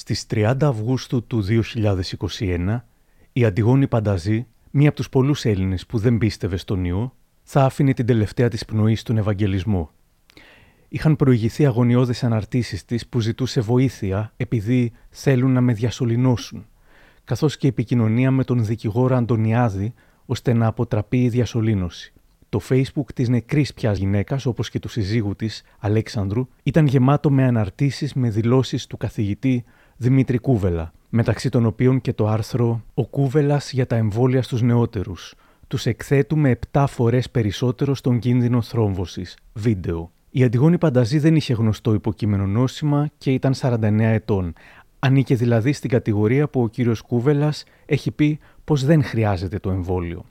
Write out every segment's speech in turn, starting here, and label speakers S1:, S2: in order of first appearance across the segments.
S1: Στις 30 Αυγούστου του 2021, η Αντιγόνη Πανταζή, μία από τους πολλούς Έλληνες που δεν πίστευε στον ιό, θα άφηνε την τελευταία της πνοή στον Ευαγγελισμό. Είχαν προηγηθεί αγωνιώδεις αναρτήσεις της που ζητούσε βοήθεια επειδή θέλουν να με διασωληνώσουν, καθώς και επικοινωνία με τον δικηγόρο Αντωνιάδη ώστε να αποτραπεί η διασωλήνωση. Το facebook της νεκρής πια γυναίκας, όπως και του συζύγου της, Αλέξανδρου, ήταν γεμάτο με αναρτήσεις με δηλώσεις του καθηγητή Δημήτρη Κούβελα, μεταξύ των οποίων και το άρθρο «Ο Κούβελας για τα εμβόλια στους νεότερους». Τους εκθέτουμε 7 φορές περισσότερο στον κίνδυνο θρόμβωσης. Βίντεο. Η Αντιγόνη Πανταζή δεν είχε γνωστό υποκείμενο νόσημα και ήταν 49 ετών. Ανήκε δηλαδή στην κατηγορία που ο κύριος Κούβελας έχει πει πως δεν χρειάζεται το εμβόλιο.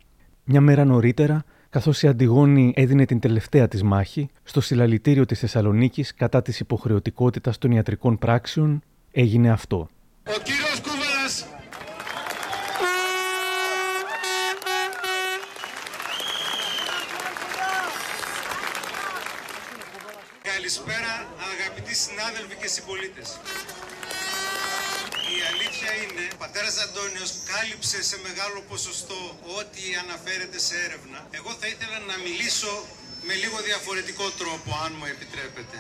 S1: Μια μέρα νωρίτερα, καθώς η Αντιγόνη έδινε την τελευταία της μάχη, στο συλλαλητήριο της Θεσσαλονίκης κατά της υποχρεωτικότητας των ιατρικών πράξεων, έγινε αυτό.
S2: Ο κύριος Κούβελας Καλησπέρα αγαπητοί συνάδελφοι και συμπολίτες. Η αλήθεια είναι, ο πατέρας Αντώνιος κάλυψε σε μεγάλο ποσοστό ό,τι αναφέρεται σε έρευνα. Εγώ θα ήθελα να μιλήσω με λίγο διαφορετικό τρόπο, αν μου επιτρέπετε.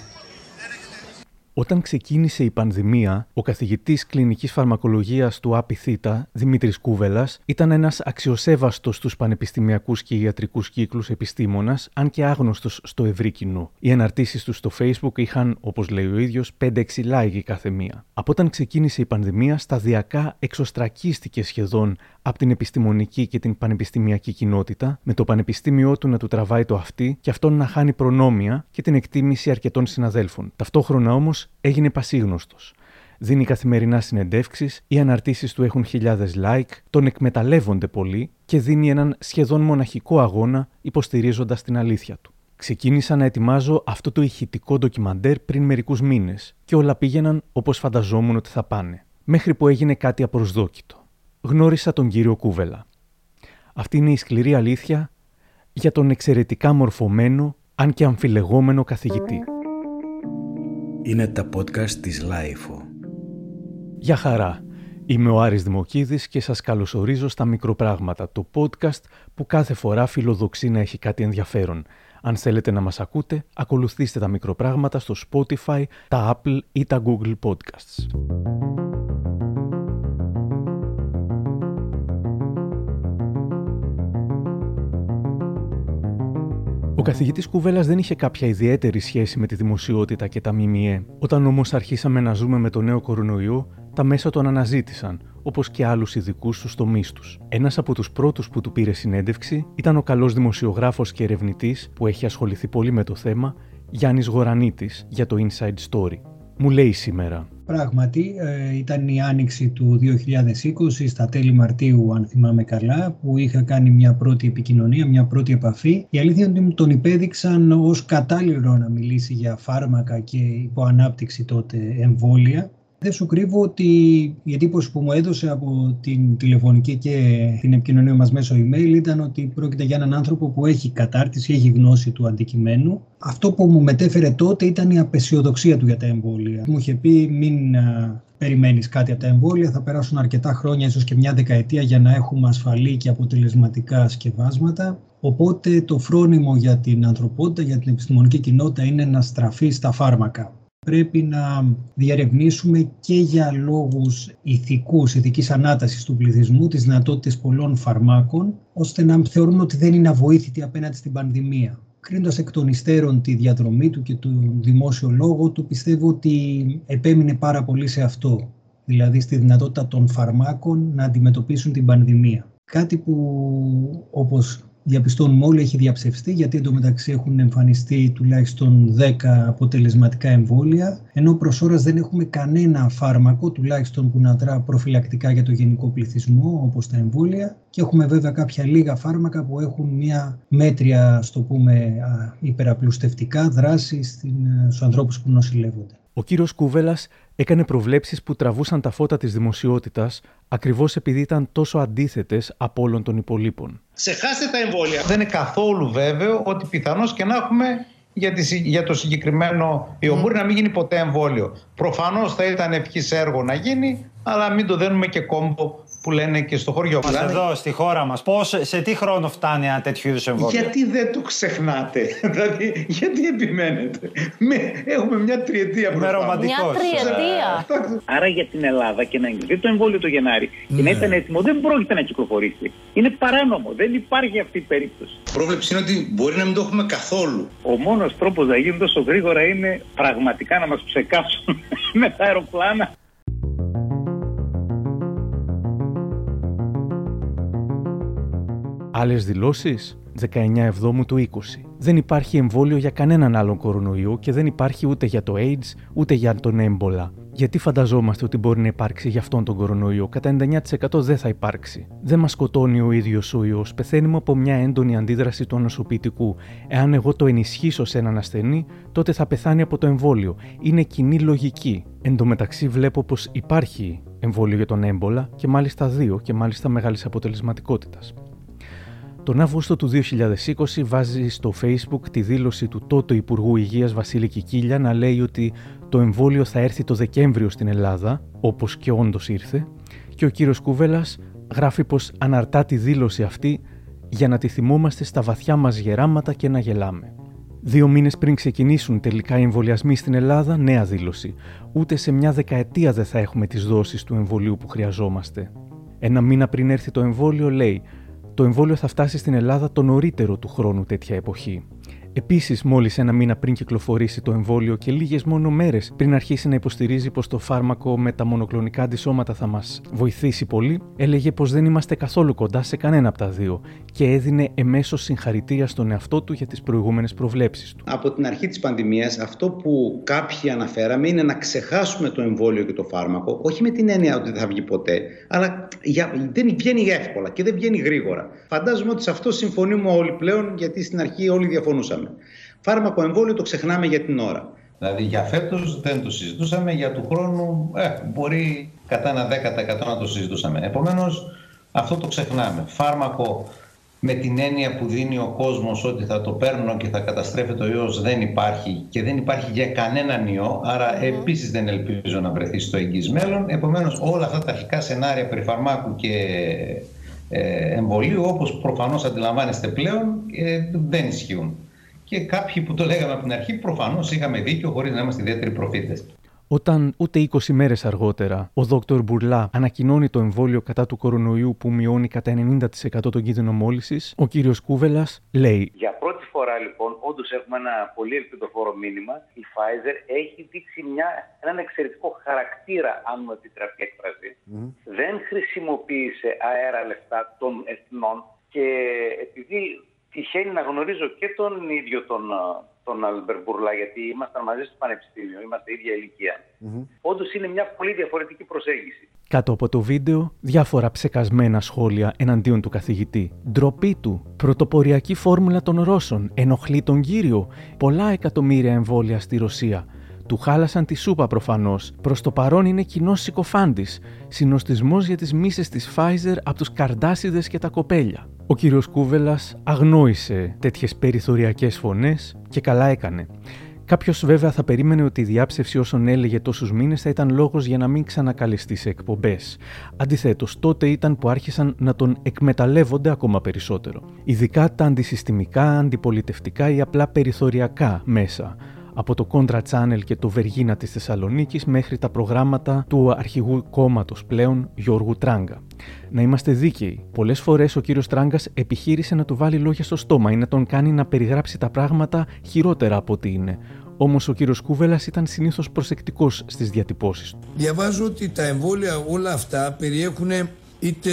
S1: Όταν ξεκίνησε η πανδημία, ο καθηγητής κλινικής φαρμακολογίας του ΑΠΙΘΙΤΑ, Δημήτρης Κούβελας, ήταν ένας αξιοσέβαστος στους πανεπιστημιακούς και ιατρικούς κύκλους επιστήμονας, αν και άγνωστος στο ευρύ κοινό. Οι αναρτήσει του στο Facebook είχαν, όπως λέει ο ίδιος, 5-6 like κάθε μία. Από όταν ξεκίνησε η πανδημία, σταδιακά εξωστρακίστηκε σχεδόν από την επιστημονική και την πανεπιστημιακή κοινότητα, με το πανεπιστήμιό του να του τραβάει το αυτί και αυτόν να χάνει προνόμια και την εκτίμηση αρκετών συναδέλφων. Ταυτόχρονα όμως έγινε πασίγνωστος. Δίνει καθημερινά συνεντεύξεις, οι αναρτήσεις του έχουν χιλιάδες like, τον εκμεταλλεύονται πολύ και δίνει έναν σχεδόν μοναχικό αγώνα υποστηρίζοντας την αλήθεια του. Ξεκίνησα να ετοιμάζω αυτό το ηχητικό ντοκιμαντέρ πριν μερικούς μήνες και όλα πήγαιναν όπως φανταζόμουν ότι θα πάνε. Μέχρι που έγινε κάτι απροσδόκητο. Γνώρισα τον κύριο Κούβελα. Αυτή είναι η σκληρή αλήθεια για τον εξαιρετικά μορφωμένο, αν και αμφιλεγόμενο καθηγητή.
S3: Είναι τα podcast της LiFO.
S1: Γεια χαρά. Είμαι ο Άρης Δημοκίδης και σας καλωσορίζω στα Μικροπράγματα, το podcast που κάθε φορά φιλοδοξεί να έχει κάτι ενδιαφέρον. Αν θέλετε να μας ακούτε, ακολουθήστε τα Μικροπράγματα στο Spotify, τα Apple ή τα Google Podcasts. Καθηγητής Κουβέλας δεν είχε κάποια ιδιαίτερη σχέση με τη δημοσιότητα και τα ΜΜΕ. Όταν όμως αρχίσαμε να ζούμε με το νέο κορονοϊό, τα μέσα τον αναζήτησαν, όπως και άλλους ειδικούς στους τομείς τους. Ένας από τους πρώτους που του πήρε συνέντευξη ήταν ο καλός δημοσιογράφος και ερευνητής που έχει ασχοληθεί πολύ με το θέμα, Γιάννης Γορανίτης, για το Inside Story. Μου λέει σήμερα.
S4: Πράγματι, ε, ήταν η άνοιξη του 2020, στα τέλη Μαρτίου, αν θυμάμαι καλά, που είχα κάνει μια πρώτη επικοινωνία, μια πρώτη επαφή. Η αλήθεια είναι ότι μου τον υπέδειξαν ως κατάλληλο να μιλήσει για φάρμακα και υποανάπτυξη τότε εμβόλια. Δεν σου κρύβω ότι η εντύπωση που μου έδωσε από την τηλεφωνική και την επικοινωνία μας μέσω email ήταν ότι πρόκειται για έναν άνθρωπο που έχει κατάρτιση, έχει γνώση του αντικειμένου. Αυτό που μου μετέφερε τότε ήταν η απεσιοδοξία του για τα εμβόλια. Μου είχε πει μην περιμένεις κάτι από τα εμβόλια, θα περάσουν αρκετά χρόνια, ίσως και μια δεκαετία για να έχουμε ασφαλή και αποτελεσματικά σκευάσματα. Οπότε το φρόνιμο για την ανθρωπότητα, για την επιστημονική κοινότητα είναι να στραφεί στα φάρμακα πρέπει να διαρευνήσουμε και για λόγους ηθικούς, ηθικής ανάτασης του πληθυσμού, τις δυνατότητες πολλών φαρμάκων, ώστε να θεωρούμε ότι δεν είναι αβοήθητη απέναντι στην πανδημία. Κρίνοντας εκ των υστέρων τη διαδρομή του και του δημόσιο λόγο του, πιστεύω ότι επέμεινε πάρα πολύ σε αυτό, δηλαδή στη δυνατότητα των φαρμάκων να αντιμετωπίσουν την πανδημία. Κάτι που, όπως διαπιστώνουμε όλοι έχει διαψευστεί γιατί εντωμεταξύ έχουν εμφανιστεί τουλάχιστον 10 αποτελεσματικά εμβόλια ενώ προς ώρας δεν έχουμε κανένα φάρμακο τουλάχιστον που να δρά προφυλακτικά για το γενικό πληθυσμό όπως τα εμβόλια και έχουμε βέβαια κάποια λίγα φάρμακα που έχουν μια μέτρια στο πούμε υπεραπλουστευτικά δράση στους ανθρώπους που νοσηλεύονται.
S1: Ο κύριος Κούβελας έκανε προβλέψεις που τραβούσαν τα φώτα της δημοσιότητας ακριβώς επειδή ήταν τόσο αντίθετες από όλων των υπολείπων.
S5: Ξεχάστε τα εμβόλια. Δεν είναι καθόλου βέβαιο ότι πιθανώς και να έχουμε για, για το συγκεκριμένο ιό. Μπορεί να μην γίνει ποτέ εμβόλιο. Προφανώς θα ήταν ευχής έργο να γίνει, αλλά μην το δένουμε και κόμπο που λένε και στο χωριό
S6: μας. Εδώ, στη χώρα μας. Σε τι χρόνο φτάνει ένα τέτοιο είδου εμβόλιο;
S5: Γιατί δεν το ξεχνάτε, δηλαδή, γιατί επιμένετε; Με, έχουμε μια τριετία
S6: μπροστά. Μια
S7: τριετία.
S8: Άρα για την Ελλάδα και να εγκριθεί το εμβόλιο το Γενάρη ναι. και να ήταν έτοιμο δεν πρόκειται να κυκλοφορήσει. Είναι παράνομο. Δεν υπάρχει αυτή η περίπτωση.
S5: Η πρόβλεψη είναι ότι μπορεί να μην το έχουμε καθόλου.
S8: Ο μόνος τρόπος να γίνει τόσο γρήγορα είναι πραγματικά να μας ψεκάσουν με τα αεροπλάνα.
S1: Άλλες δηλώσεις; 19 Εβδόμου του 20. Δεν υπάρχει εμβόλιο για κανέναν άλλον κορονοϊό και δεν υπάρχει ούτε για το AIDS ούτε για τον έμπολα. Γιατί φανταζόμαστε ότι μπορεί να υπάρξει για αυτόν τον κορονοϊό, κατά 99% δεν θα υπάρξει. Δεν μας σκοτώνει ο ίδιος ο ιός, πεθαίνουμε από μια έντονη αντίδραση του ανοσοποιητικού. Εάν εγώ το ενισχύσω σε έναν ασθενή, τότε θα πεθάνει από το εμβόλιο. Είναι κοινή λογική. Εν τω μεταξύ, βλέπω πως υπάρχει εμβόλιο για τον έμπολα και μάλιστα δύο και μάλιστα μεγάλης αποτελεσματικότητας. Τον Αύγουστο του 2020 βάζει στο Facebook τη δήλωση του τότε Υπουργού Υγείας Βασίλη Κικίλια να λέει ότι το εμβόλιο θα έρθει το Δεκέμβριο στην Ελλάδα, όπως και όντως ήρθε, και ο κύριος Κούβελας γράφει πως αναρτά τη δήλωση αυτή για να τη θυμόμαστε στα βαθιά μας γεράματα και να γελάμε. Δύο μήνες πριν ξεκινήσουν τελικά οι εμβολιασμοί στην Ελλάδα, νέα δήλωση. Ούτε σε μια δεκαετία δεν θα έχουμε τις δόσεις του εμβολίου που χρειαζόμαστε. Ένα μήνα πριν έρθει το εμβόλιο λέει το εμβόλιο θα φτάσει στην Ελλάδα το νωρίτερο του χρόνου τέτοια εποχή. Επίσης, μόλις ένα μήνα πριν κυκλοφορήσει το εμβόλιο και λίγες μόνο μέρες πριν αρχίσει να υποστηρίζει πως το φάρμακο με τα μονοκλονικά αντισώματα θα μας βοηθήσει πολύ, έλεγε πως δεν είμαστε καθόλου κοντά σε κανένα από τα δύο και έδινε εμέσως συγχαρητήρια στον εαυτό του για τις προηγούμενες προβλέψεις του.
S5: Από την αρχή της πανδημίας, αυτό που κάποιοι αναφέραμε είναι να ξεχάσουμε το εμβόλιο και το φάρμακο, όχι με την έννοια ότι δεν θα βγει ποτέ, αλλά δεν βγαίνει εύκολα και δεν βγαίνει γρήγορα. Φαντάζομαι ότι σε αυτό συμφωνούμε όλοι πλέον, γιατί στην αρχή όλοι διαφωνούσαμε. Φάρμακο εμβόλιο το ξεχνάμε για την ώρα. Δηλαδή για φέτος δεν το συζητούσαμε, για του χρόνου ε, μπορεί κατά ένα 10% να το συζητούσαμε. Επομένως αυτό το ξεχνάμε. Φάρμακο με την έννοια που δίνει ο κόσμος ότι θα το παίρνω και θα καταστρέφεται ο ιός δεν υπάρχει και δεν υπάρχει για κανέναν ιό, άρα επίσης δεν ελπίζω να βρεθεί στο εγγύς μέλλον. Επομένως όλα αυτά τα αρχικά σενάρια περί φαρμάκου και ε, εμβολίου όπως προφανώς αντιλαμβάνεστε πλέον ε, δεν ισχύουν και κάποιοι που το λέγαμε από την αρχή προφανώς είχαμε δίκιο χωρίς να είμαστε ιδιαίτεροι προφήτες.
S1: Όταν ούτε 20 μέρες αργότερα ο Δόκτωρ Μπουρλά ανακοινώνει το εμβόλιο κατά του κορονοϊού που μειώνει κατά 90% τον κίνδυνο μόλυσης, ο κύριος Κούβελας λέει.
S8: Για πρώτη φορά λοιπόν, όντως έχουμε ένα πολύ ελπιδοφόρο μήνυμα. Η Pfizer έχει δείξει μια, έναν εξαιρετικό χαρακτήρα, αν μου επιτρέπει η έκφραση. Δεν χρησιμοποίησε αέρα λεφτά των εθνών και επειδή τυχαίνει να γνωρίζω και τον ίδιο τον, τον Αλμπερ Μπουρλά, γιατί ήμασταν μαζί στο Πανεπιστήμιο, είμαστε ίδια ηλικία. Mm-hmm. Όντως είναι μια πολύ διαφορετική προσέγγιση.
S1: Κάτω από το βίντεο, διάφορα ψεκασμένα σχόλια εναντίον του καθηγητή. Ντροπή του, πρωτοποριακή φόρμουλα των Ρώσων, ενοχλεί τον κύριο, πολλά εκατομμύρια εμβόλια στη Ρωσία. Του χάλασαν τη σούπα προφανώς. Προς το παρόν είναι κοινό συκοφάντης. Συνοστισμός για τις μίσε της Pfizer από τους καρδάσιδε και τα κοπέλια. Ο κύριος Κούβελας αγνόησε τέτοιες περιθωριακές φωνές και καλά έκανε. Κάποιος βέβαια θα περίμενε ότι η διάψευση όσων έλεγε τόσους μήνες θα ήταν λόγος για να μην ξανακαλεστεί σε εκπομπές. Αντιθέτως, τότε ήταν που άρχισαν να τον εκμεταλλεύονται ακόμα περισσότερο. Ειδικά τα αντισυστημικά, αντιπολιτευτικά ή απλά περιθωριακά μέσα από το Contra Channel και το Βεργίνα της Θεσσαλονίκης μέχρι τα προγράμματα του αρχηγού κόμματος πλέον Γιώργου Τράγκα. Να είμαστε δίκαιοι. Πολλές φορές ο κύριος Τράγκας επιχείρησε να του βάλει λόγια στο στόμα ή να τον κάνει να περιγράψει τα πράγματα χειρότερα από ό,τι είναι. Όμως ο κύριος Κούβελας ήταν συνήθως προσεκτικός στις διατυπώσεις του.
S9: Διαβάζω ότι τα εμβόλια όλα αυτά περιέχουν είτε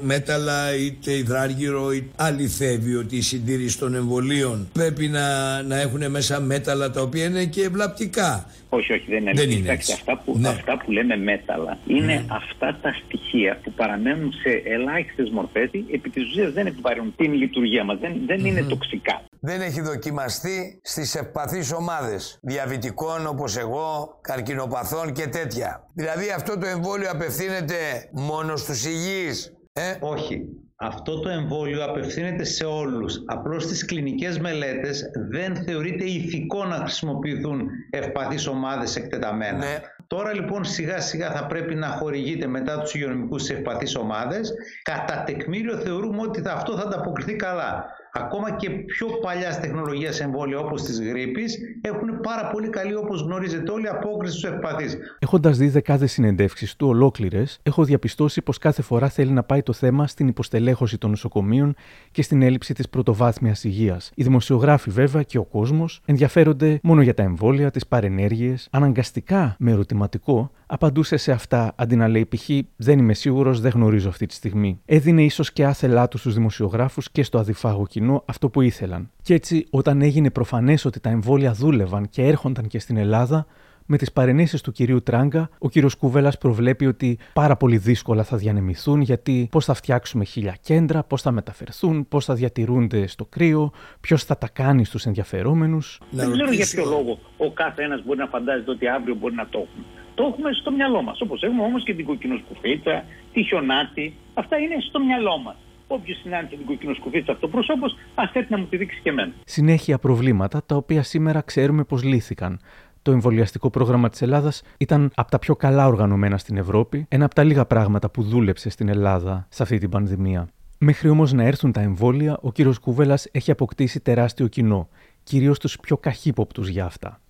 S9: μέταλλα είτε υδράργυρο αληθεύει ότι η συντήρηση των εμβολίων πρέπει να, να έχουν μέσα μέταλλα τα οποία είναι και ευλαπτικά.
S8: Όχι, όχι, δεν είναι. Δεν είναι αυτά, που, ναι. αυτά που λέμε μέταλλα είναι ναι. αυτά τα στοιχεία που παραμένουν σε ελάχιστες μορφές. Επί της ουσίας δεν επιβαρύνουν την λειτουργία μας, δεν, δεν είναι τοξικά.
S9: Δεν έχει δοκιμαστεί στις ευπαθείς ομάδες διαβητικών όπως εγώ, καρκινοπαθών και τέτοια. Δηλαδή αυτό το εμβόλιο απευθύνεται μόνο στους υγιείς.
S5: Ε; Όχι. Αυτό το εμβόλιο απευθύνεται σε όλους. Απλώς στις κλινικές μελέτες δεν θεωρείται ηθικό να χρησιμοποιηθούν ευπαθείς ομάδες εκτεταμένα. Ναι. Τώρα λοιπόν σιγά σιγά θα πρέπει να χορηγείται μετά τους υγειονομικούς σε ευπαθείς ομάδες. Κατά τεκμήριο θεωρούμε ότι αυτό θα ανταποκριθεί καλά ακόμα και πιο παλιάς τεχνολογία εμβόλια όπως της γρήπης έχουν πάρα πολύ καλή, όπως γνωρίζετε όλοι, απόκριση στους ευπαθείς.
S1: Έχοντας δει δεκάδες συνεντεύξεις του ολόκληρες, έχω διαπιστώσει πως κάθε φορά θέλει να πάει το θέμα στην υποστελέχωση των νοσοκομείων και στην έλλειψη της πρωτοβάθμιας υγείας. Οι δημοσιογράφοι, βέβαια, και ο κόσμος ενδιαφέρονται μόνο για τα εμβόλια, τις παρενέργειες, αναγκαστικά με ερωτηματικό απαντούσε σε αυτά αντί να λέει π.χ. Δεν είμαι σίγουρος, δεν γνωρίζω αυτή τη στιγμή. Έδινε ίσως και άθελά του στους δημοσιογράφους και στο αδιφάγο κοινό αυτό που ήθελαν. Και έτσι, όταν έγινε προφανές ότι τα εμβόλια δούλευαν και έρχονταν και στην Ελλάδα, με τις παρενέσεις του κυρίου Τράγκα, ο κύριος Κούβελας προβλέπει ότι πάρα πολύ δύσκολα θα διανεμηθούν, γιατί πώς θα φτιάξουμε χίλια κέντρα, πώς θα μεταφερθούν, πώς θα διατηρούνται στο κρύο, ποιος θα τα κάνει στους ενδιαφερόμενους.
S7: Δεν ξέρω για ποιο λόγο ο κάθε ένας μπορεί να φαντάζεται ότι αύριο μπορεί να το έχουμε. Το έχουμε στο μυαλό μας. Όπως έχουμε όμως και την κοκκινοσκουφίτσα, τη χιονάτη. Αυτά είναι στο μυαλό μας. Όποιος συνάντησε την κοκκινοσκουφίτσα αυτό πρόσωπο, ας έρθει να μου τη δείξει και εμένα.
S1: Συνέχεια προβλήματα τα οποία σήμερα ξέρουμε πως λύθηκαν. Το εμβολιαστικό πρόγραμμα της Ελλάδας ήταν από τα πιο καλά οργανωμένα στην Ευρώπη, ένα από τα λίγα πράγματα που δούλεψε στην Ελλάδα σε αυτή την πανδημία. Μέχρι όμως να έρθουν τα εμβόλια, ο κύριος Κούβελα έχει αποκτήσει τεράστιο κοινό, κυρίως τους πιο καχύποπτους για αυτά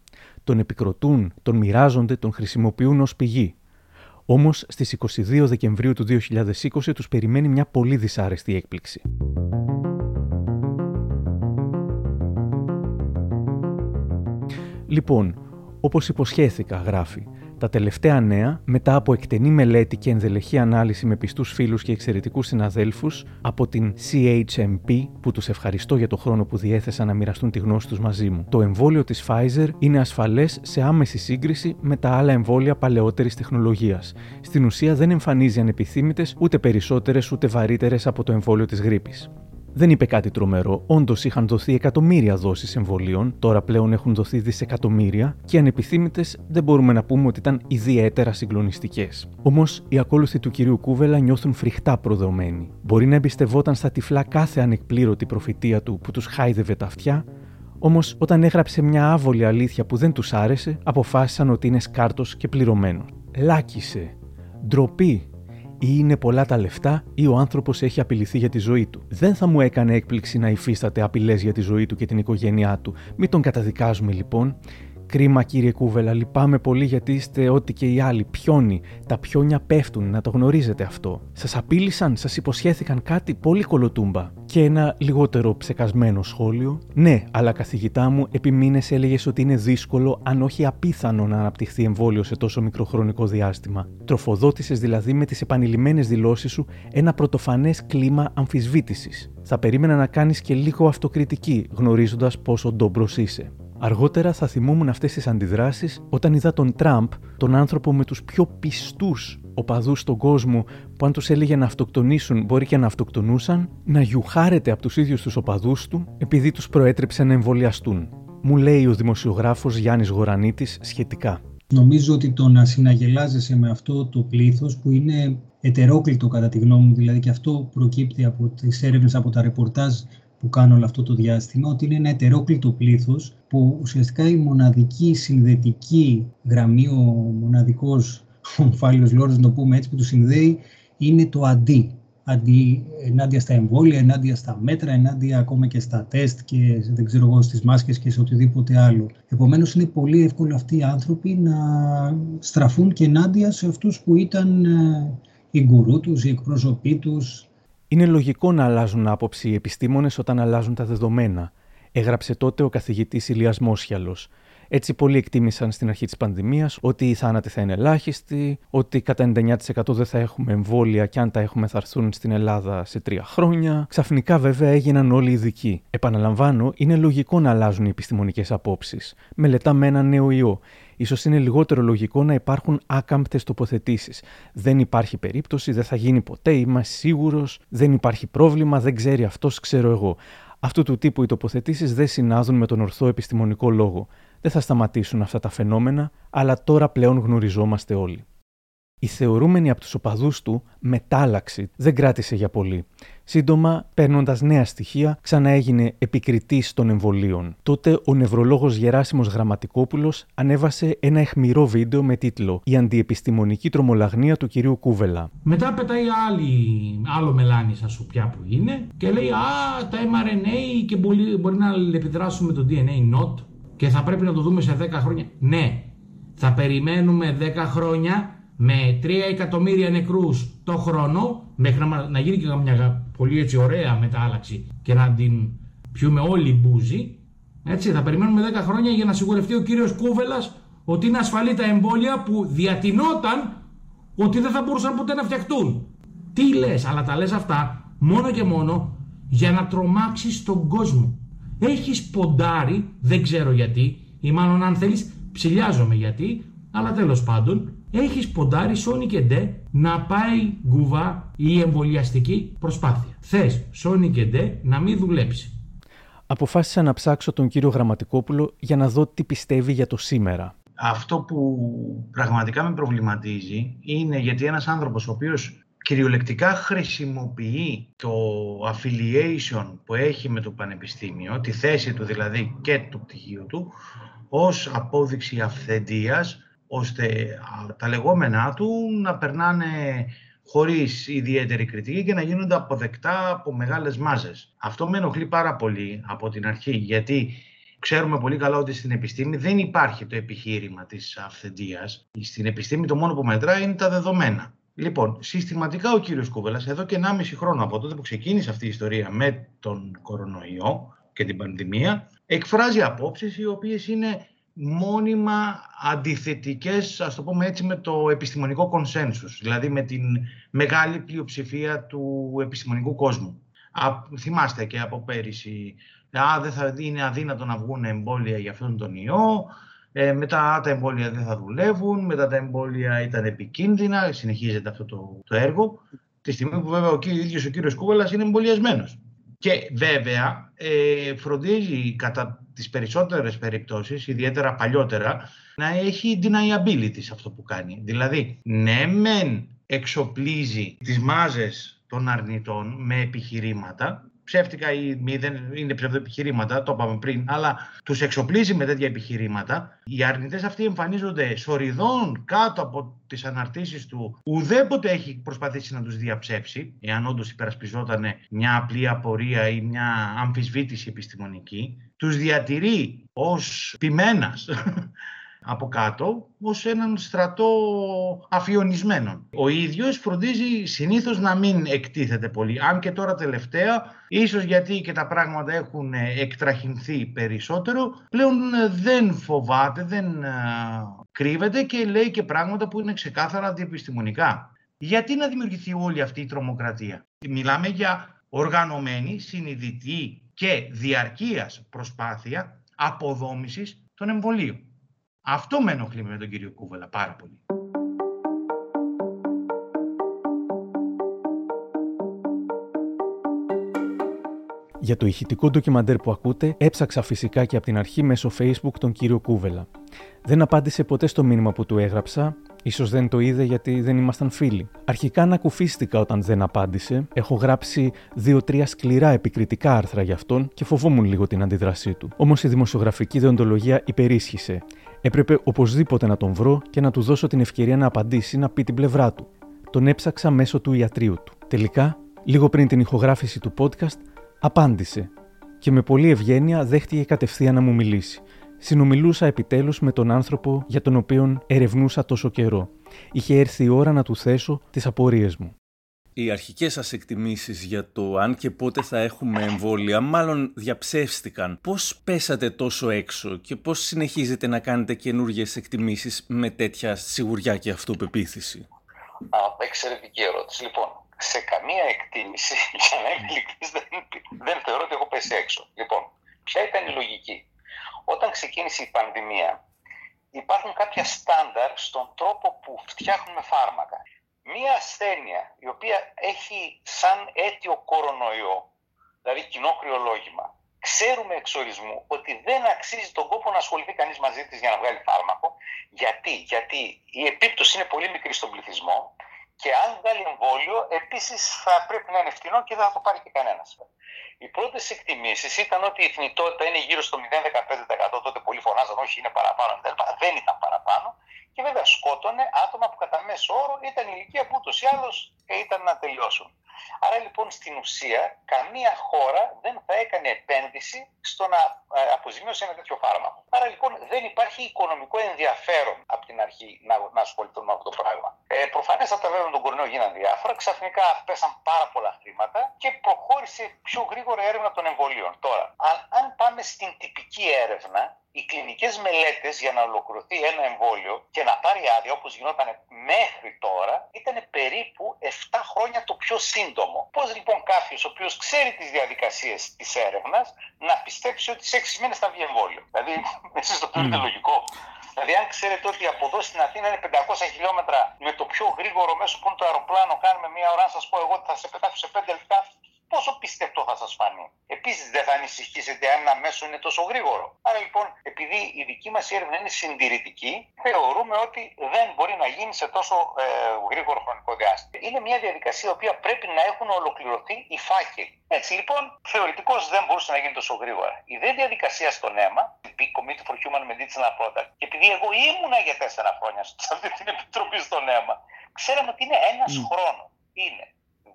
S1: τον επικροτούν, τον μοιράζονται, τον χρησιμοποιούν ως πηγή. Όμως στις 22 Δεκεμβρίου του 2020 τους περιμένει μια πολύ δυσάρεστη έκπληξη. Λοιπόν, όπως υποσχέθηκα, γράφει, τα τελευταία νέα, μετά από εκτενή μελέτη και ενδελεχή ανάλυση με πιστούς φίλους και εξαιρετικούς συναδέλφους από την CHMP, που τους ευχαριστώ για το χρόνο που διέθεσαν να μοιραστούν τη γνώση τους μαζί μου. Το εμβόλιο της Pfizer είναι ασφαλές σε άμεση σύγκριση με τα άλλα εμβόλια παλαιότερης τεχνολογίας. Στην ουσία δεν εμφανίζει ανεπιθύμητες ούτε περισσότερες ούτε βαρύτερες από το εμβόλιο της γρήπης. Δεν είπε κάτι τρομερό. Όντως είχαν δοθεί εκατομμύρια δόσεις εμβολίων, τώρα πλέον έχουν δοθεί δισεκατομμύρια και ανεπιθύμητες δεν μπορούμε να πούμε ότι ήταν ιδιαίτερα συγκλονιστικές. Όμως οι ακόλουθοι του κυρίου Κούβελα νιώθουν φρικτά προδομένοι. Μπορεί να εμπιστευόταν στα τυφλά κάθε ανεκπλήρωτη προφητεία του που τους χάιδευε τα αυτιά, Όμως, όταν έγραψε μια άβολη αλήθεια που δεν τους άρεσε, αποφάσισαν ότι είναι σκάρτος και πληρωμένο. Λάκησε. Ντροπή ή είναι πολλά τα λεφτά ή ο άνθρωπος έχει απειληθεί για τη ζωή του. Δεν θα μου έκανε έκπληξη να υφίσταται απειλές για τη ζωή του και την οικογένειά του. Μην τον καταδικάζουμε λοιπόν. Κρίμα κύριε Κούβελα, λυπάμαι πολύ γιατί είστε ό,τι και οι άλλοι. Πιόνι. Τα πιόνια πέφτουν, να το γνωρίζετε αυτό. Σας απείλησαν, σας υποσχέθηκαν κάτι πολύ κολοτούμπα. Και ένα λιγότερο ψεκασμένο σχόλιο. Ναι, αλλά καθηγητά μου, επί μήνες έλεγες ότι είναι δύσκολο, αν όχι απίθανο, να αναπτυχθεί εμβόλιο σε τόσο μικροχρονικό διάστημα. Τροφοδότησες δηλαδή με τις επανειλημμένες δηλώσεις σου ένα πρωτοφανές κλίμα αμφισβήτησης. Θα περίμενα να κάνεις και λίγο αυτοκριτική, γνωρίζοντας πόσο ντόμπρος είσαι. Αργότερα θα θυμόμουν αυτές τις αντιδράσεις όταν είδα τον Τραμπ, τον άνθρωπο με τους πιο πιστούς οπαδούς στον κόσμο που αν τους έλεγε να αυτοκτονήσουν μπορεί και να αυτοκτονούσαν, να γιουχάρεται από τους ίδιους τους οπαδούς του επειδή τους προέτρεψε να εμβολιαστούν. Μου λέει ο δημοσιογράφος Γιάννης Γορανίτης σχετικά.
S4: Νομίζω ότι το να συναγελάζεσαι με αυτό το πλήθος που είναι ετερόκλητο κατά τη γνώμη μου, δηλαδή και αυτό προκύπτει από τις έρευνες, από τα ρεπορτάζ που κάνω όλο αυτό το διάστημα, ότι είναι ένα ετερόκλητο πλήθος που ουσιαστικά η μοναδική συνδετική γραμμή, ο μοναδικός ομφάλιος λόγος, να το πούμε έτσι, που τους συνδέει, είναι το αντί. Αντί ενάντια στα εμβόλια, ενάντια στα μέτρα, ενάντια ακόμα και στα τεστ και δεν ξέρω εγώ στις μάσκες και σε οτιδήποτε άλλο. Επομένως είναι πολύ εύκολο αυτοί οι άνθρωποι να στραφούν και ενάντια σε αυτούς που ήταν ε, οι γκουρού τους, οι εκπρόσωποι τους,
S1: είναι λογικό να αλλάζουν άποψη οι επιστήμονες όταν αλλάζουν τα δεδομένα, έγραψε τότε ο καθηγητής Ηλίας Μόσιαλο. Έτσι, πολλοί εκτίμησαν στην αρχή της πανδημίας ότι οι θάνατοι θα είναι ελάχιστοι, ότι κατά 99% δεν θα έχουμε εμβόλια και αν τα έχουμε θα έρθουν στην Ελλάδα σε τρία χρόνια. Ξαφνικά, βέβαια, έγιναν όλοι ειδικοί. Επαναλαμβάνω, είναι λογικό να αλλάζουν οι επιστημονικές απόψεις. Μελετάμε ένα νέο ιό ίσως είναι λιγότερο λογικό να υπάρχουν άκαμπτες τοποθετήσεις. Δεν υπάρχει περίπτωση, δεν θα γίνει ποτέ, είμαι σίγουρος, δεν υπάρχει πρόβλημα, δεν ξέρει αυτός, ξέρω εγώ. Αυτού του τύπου οι τοποθετήσεις δεν συνάδουν με τον ορθό επιστημονικό λόγο. Δεν θα σταματήσουν αυτά τα φαινόμενα, αλλά τώρα πλέον γνωριζόμαστε όλοι. Η θεωρούμενη από τους οπαδούς του μετάλλαξη δεν κράτησε για πολύ. Σύντομα, παίρνοντας νέα στοιχεία, ξαναέγινε επικριτής των εμβολίων. Τότε ο νευρολόγος Γεράσιμος Γραμματικόπουλος ανέβασε ένα εχμηρό βίντεο με τίτλο Η αντιεπιστημονική τρομολαγνία του κυρίου Κούβελα.
S10: Μετά πετάει άλλη, άλλο μελάνι σα σου πια που είναι και λέει Α, τα mRNA και μπορεί, μπορεί να επιδράσουν με το DNA not και θα πρέπει να το δούμε σε 10 χρόνια. Ναι, θα περιμένουμε 10 χρόνια με 3 εκατομμύρια νεκρούς το χρόνο μέχρι να, να γίνει και μια πολύ έτσι ωραία μετάλλαξη και να την πιούμε όλοι μπούζι έτσι θα περιμένουμε 10 χρόνια για να σιγουρευτεί ο κύριος Κούβελας ότι είναι ασφαλή τα εμβόλια που διατηνόταν ότι δεν θα μπορούσαν ποτέ να φτιαχτούν. Τι λες, αλλά τα λες αυτά μόνο και μόνο για να τρομάξεις τον κόσμο. Έχεις ποντάρει, δεν ξέρω γιατί, ή μάλλον αν θέλεις ψηλιάζομαι γιατί, αλλά τέλος πάντων, έχεις ποντάρει Sony και Ντε να πάει γκουβά η εμβολιαστική προσπάθεια. Θες Sony και Ντε να μην δουλέψει.
S1: Αποφάσισα να ψάξω τον κύριο Γραμματικόπουλο για να δω τι πιστεύει για το σήμερα.
S11: Αυτό που πραγματικά με προβληματίζει είναι γιατί ένας άνθρωπος ο οποίος κυριολεκτικά χρησιμοποιεί το affiliation που έχει με το πανεπιστήμιο, τη θέση του δηλαδή και το πτυχίο του, ως απόδειξη αυθεντίας, ώστε τα λεγόμενά του να περνάνε χωρίς ιδιαίτερη κριτική και να γίνονται αποδεκτά από μεγάλες μάζες. Αυτό με ενοχλεί πάρα πολύ από την αρχή, γιατί ξέρουμε πολύ καλά ότι στην επιστήμη δεν υπάρχει το επιχείρημα της αυθεντίας. Στην επιστήμη το μόνο που μετράει είναι τα δεδομένα. Λοιπόν, συστηματικά ο κύριος Κούβελας, εδώ και 1,5 χρόνο από τότε που ξεκίνησε αυτή η ιστορία με τον κορονοϊό και την πανδημία, εκφράζει απόψεις οι οποίες είναι μόνιμα αντιθετικές, ας το πούμε έτσι, με το επιστημονικό κονσένσους, δηλαδή με την μεγάλη πλειοψηφία του επιστημονικού κόσμου. Α, θυμάστε και από πέρυσι, α, δεν θα είναι αδύνατο να βγουν εμβόλια για αυτόν τον ιό, ε, μετά τα εμβόλια δεν θα δουλεύουν, μετά τα εμβόλια ήταν επικίνδυνα, συνεχίζεται αυτό το, το έργο, τη στιγμή που βέβαια ο ίδιος ο κύριος Κούβελας είναι εμβολιασμένος. Και βέβαια ε, φροντίζει κατά τις περισσότερες περιπτώσεις, ιδιαίτερα παλιότερα, να έχει deniability σε αυτό που κάνει. Δηλαδή, ναι μεν εξοπλίζει τις μάζες των αρνητών με επιχειρήματα, ψεύτικα ή μη, δεν είναι ψευδοεπιχειρήματα, το είπαμε πριν, αλλά τους εξοπλίζει με τέτοια επιχειρήματα. Οι αρνητές αυτοί εμφανίζονται σοριδών κάτω από τις αναρτήσεις του. Ουδέποτε έχει προσπαθήσει να τους διαψεύσει, εάν όντως υπερασπιζόταν μια απλή απορία ή μια αμφισβήτηση επιστημονική. Τους διατηρεί ως πειμένας από κάτω ως έναν στρατό αφιονισμένων. Ο ίδιος φροντίζει συνήθως να μην εκτίθεται πολύ, αν και τώρα τελευταία, ίσως γιατί και τα πράγματα έχουν εκτραχυνθεί περισσότερο, πλέον δεν φοβάται, δεν κρύβεται και λέει και πράγματα που είναι ξεκάθαρα αντιεπιστημονικά. Γιατί να δημιουργηθεί όλη αυτή η τρομοκρατία; Μιλάμε για οργανωμένη, συνειδητή και διαρκείας προσπάθεια αποδόμησης των εμβολίων. Αυτό με ενοχλεί με τον κύριο Κούβελα πάρα πολύ.
S1: Για το ηχητικό ντοκιμαντέρ που ακούτε, έψαξα φυσικά και από την αρχή μέσω Facebook τον κύριο Κούβελα. Δεν απάντησε ποτέ στο μήνυμα που του έγραψα, ίσως δεν το είδε γιατί δεν ήμασταν φίλοι. Αρχικά ανακουφίστηκα όταν δεν απάντησε, έχω γράψει δύο-τρία σκληρά επικριτικά άρθρα για αυτόν και φοβόμουν λίγο την αντίδρασή του. Όμως η δημοσιογραφική διοντολογία υπερίσχυσε. Έπρεπε οπωσδήποτε να τον βρω και να του δώσω την ευκαιρία να απαντήσει, να πει την πλευρά του. Τον έψαξα μέσω του ιατρίου του. Τελικά, λίγο πριν την ηχογράφηση του podcast, απάντησε και με πολλή ευγένεια δέχτηκε κατευθείαν να μου μιλήσει. Συνομιλούσα επιτέλους με τον άνθρωπο για τον οποίο ερευνούσα τόσο καιρό. Είχε έρθει η ώρα να του θέσω τις απορίες μου
S12: οι αρχικές σας εκτιμήσεις για το αν και πότε θα έχουμε εμβόλια μάλλον διαψεύστηκαν. Πώς πέσατε τόσο έξω και πώς συνεχίζετε να κάνετε καινούργιες εκτιμήσεις με τέτοια σιγουριά και αυτοπεποίθηση;
S8: Α, εξαιρετική ερώτηση. Λοιπόν, σε καμία εκτίμηση, για να είμαι ειλικρινής, δεν, δεν θεωρώ ότι έχω πέσει έξω. Λοιπόν, ποια ήταν η λογική; Όταν ξεκίνησε η πανδημία, υπάρχουν κάποια στάνταρ στον τρόπο που φτιάχνουμε φάρμακα μία ασθένεια η οποία έχει σαν αίτιο κορονοϊό, δηλαδή κοινό κρυολόγημα,
S13: ξέρουμε εξορισμού ότι δεν αξίζει τον κόπο να ασχοληθεί κανείς μαζί της για να βγάλει φάρμακο. Γιατί, Γιατί η επίπτωση είναι πολύ μικρή στον πληθυσμό και αν βγάλει εμβόλιο, επίσης θα πρέπει να είναι φτηνό και δεν θα το πάρει και κανένας. Οι πρώτες εκτιμήσεις ήταν ότι η θνητότητα είναι γύρω στο 0,15%. Τότε πολλοί φωνάζαν, όχι είναι παραπάνω, δεν ήταν παραπάνω. Και βέβαια σκότωνε άτομα που κατά μέσο όρο ήταν ηλικία που ούτως ή άλλως ήταν να τελειώσουν. Άρα λοιπόν στην ουσία καμία χώρα δεν θα έκανε επένδυση στο να ε, αποζημιώσει ένα τέτοιο φάρμακο. Άρα λοιπόν δεν υπάρχει οικονομικό ενδιαφέρον από την αρχή να, να ασχοληθούν με αυτό το πράγμα. Ε, Προφανέστατα βέβαια με τον κορονοϊό γίνανε διάφορα, ξαφνικά πέσαν πάρα πολλά χρήματα και προχώρησε πιο γρήγορα έρευνα των εμβολίων. Τώρα, αν, αν πάμε στην τυπική έρευνα, οι κλινικές μελέτες για να ολοκληρωθεί ένα εμβόλιο και να πάρει άδεια όπως γινόταν μέχρι τώρα ήταν περίπου 7 χρόνια το πιο σύντομο. Πώς λοιπόν κάποιος ο οποίος ξέρει τις διαδικασίες της έρευνας να πιστέψει ότι σε 6 μήνες θα βγει εμβόλιο; Δηλαδή εσείς το θεωρείτε λογικό; Δηλαδή, αν ξέρετε ότι από εδώ στην Αθήνα είναι 500 χιλιόμετρα με το πιο γρήγορο μέσο που είναι το αεροπλάνο, κάνουμε μία ώρα, αν σας πω εγώ ότι θα σε πετάξω σε 5 λεπτά, πόσο πιστευτό θα σας φανεί. Επίσης, δεν θα ανησυχήσετε αν ένα μέσο είναι τόσο γρήγορο. Άρα λοιπόν, επειδή η δική μας έρευνα είναι συντηρητική, θεωρούμε ότι δεν μπορεί να γίνει σε τόσο ε, γρήγορο χρονικό διάστημα. Είναι μια διαδικασία η οποία πρέπει να έχουν ολοκληρωθεί οι φάκελοι. Έτσι λοιπόν, θεωρητικώς δεν μπορούσε να γίνει τόσο γρήγορα. Η δε διαδικασία στον αίμα, η Committee for Human Medicinal Product, και επειδή εγώ ήμουνα για τέσσερα χρόνια σε αυτή την επιτροπή στον αίμα, ξέραμε ότι είναι ένας mm. χρόνος. Είναι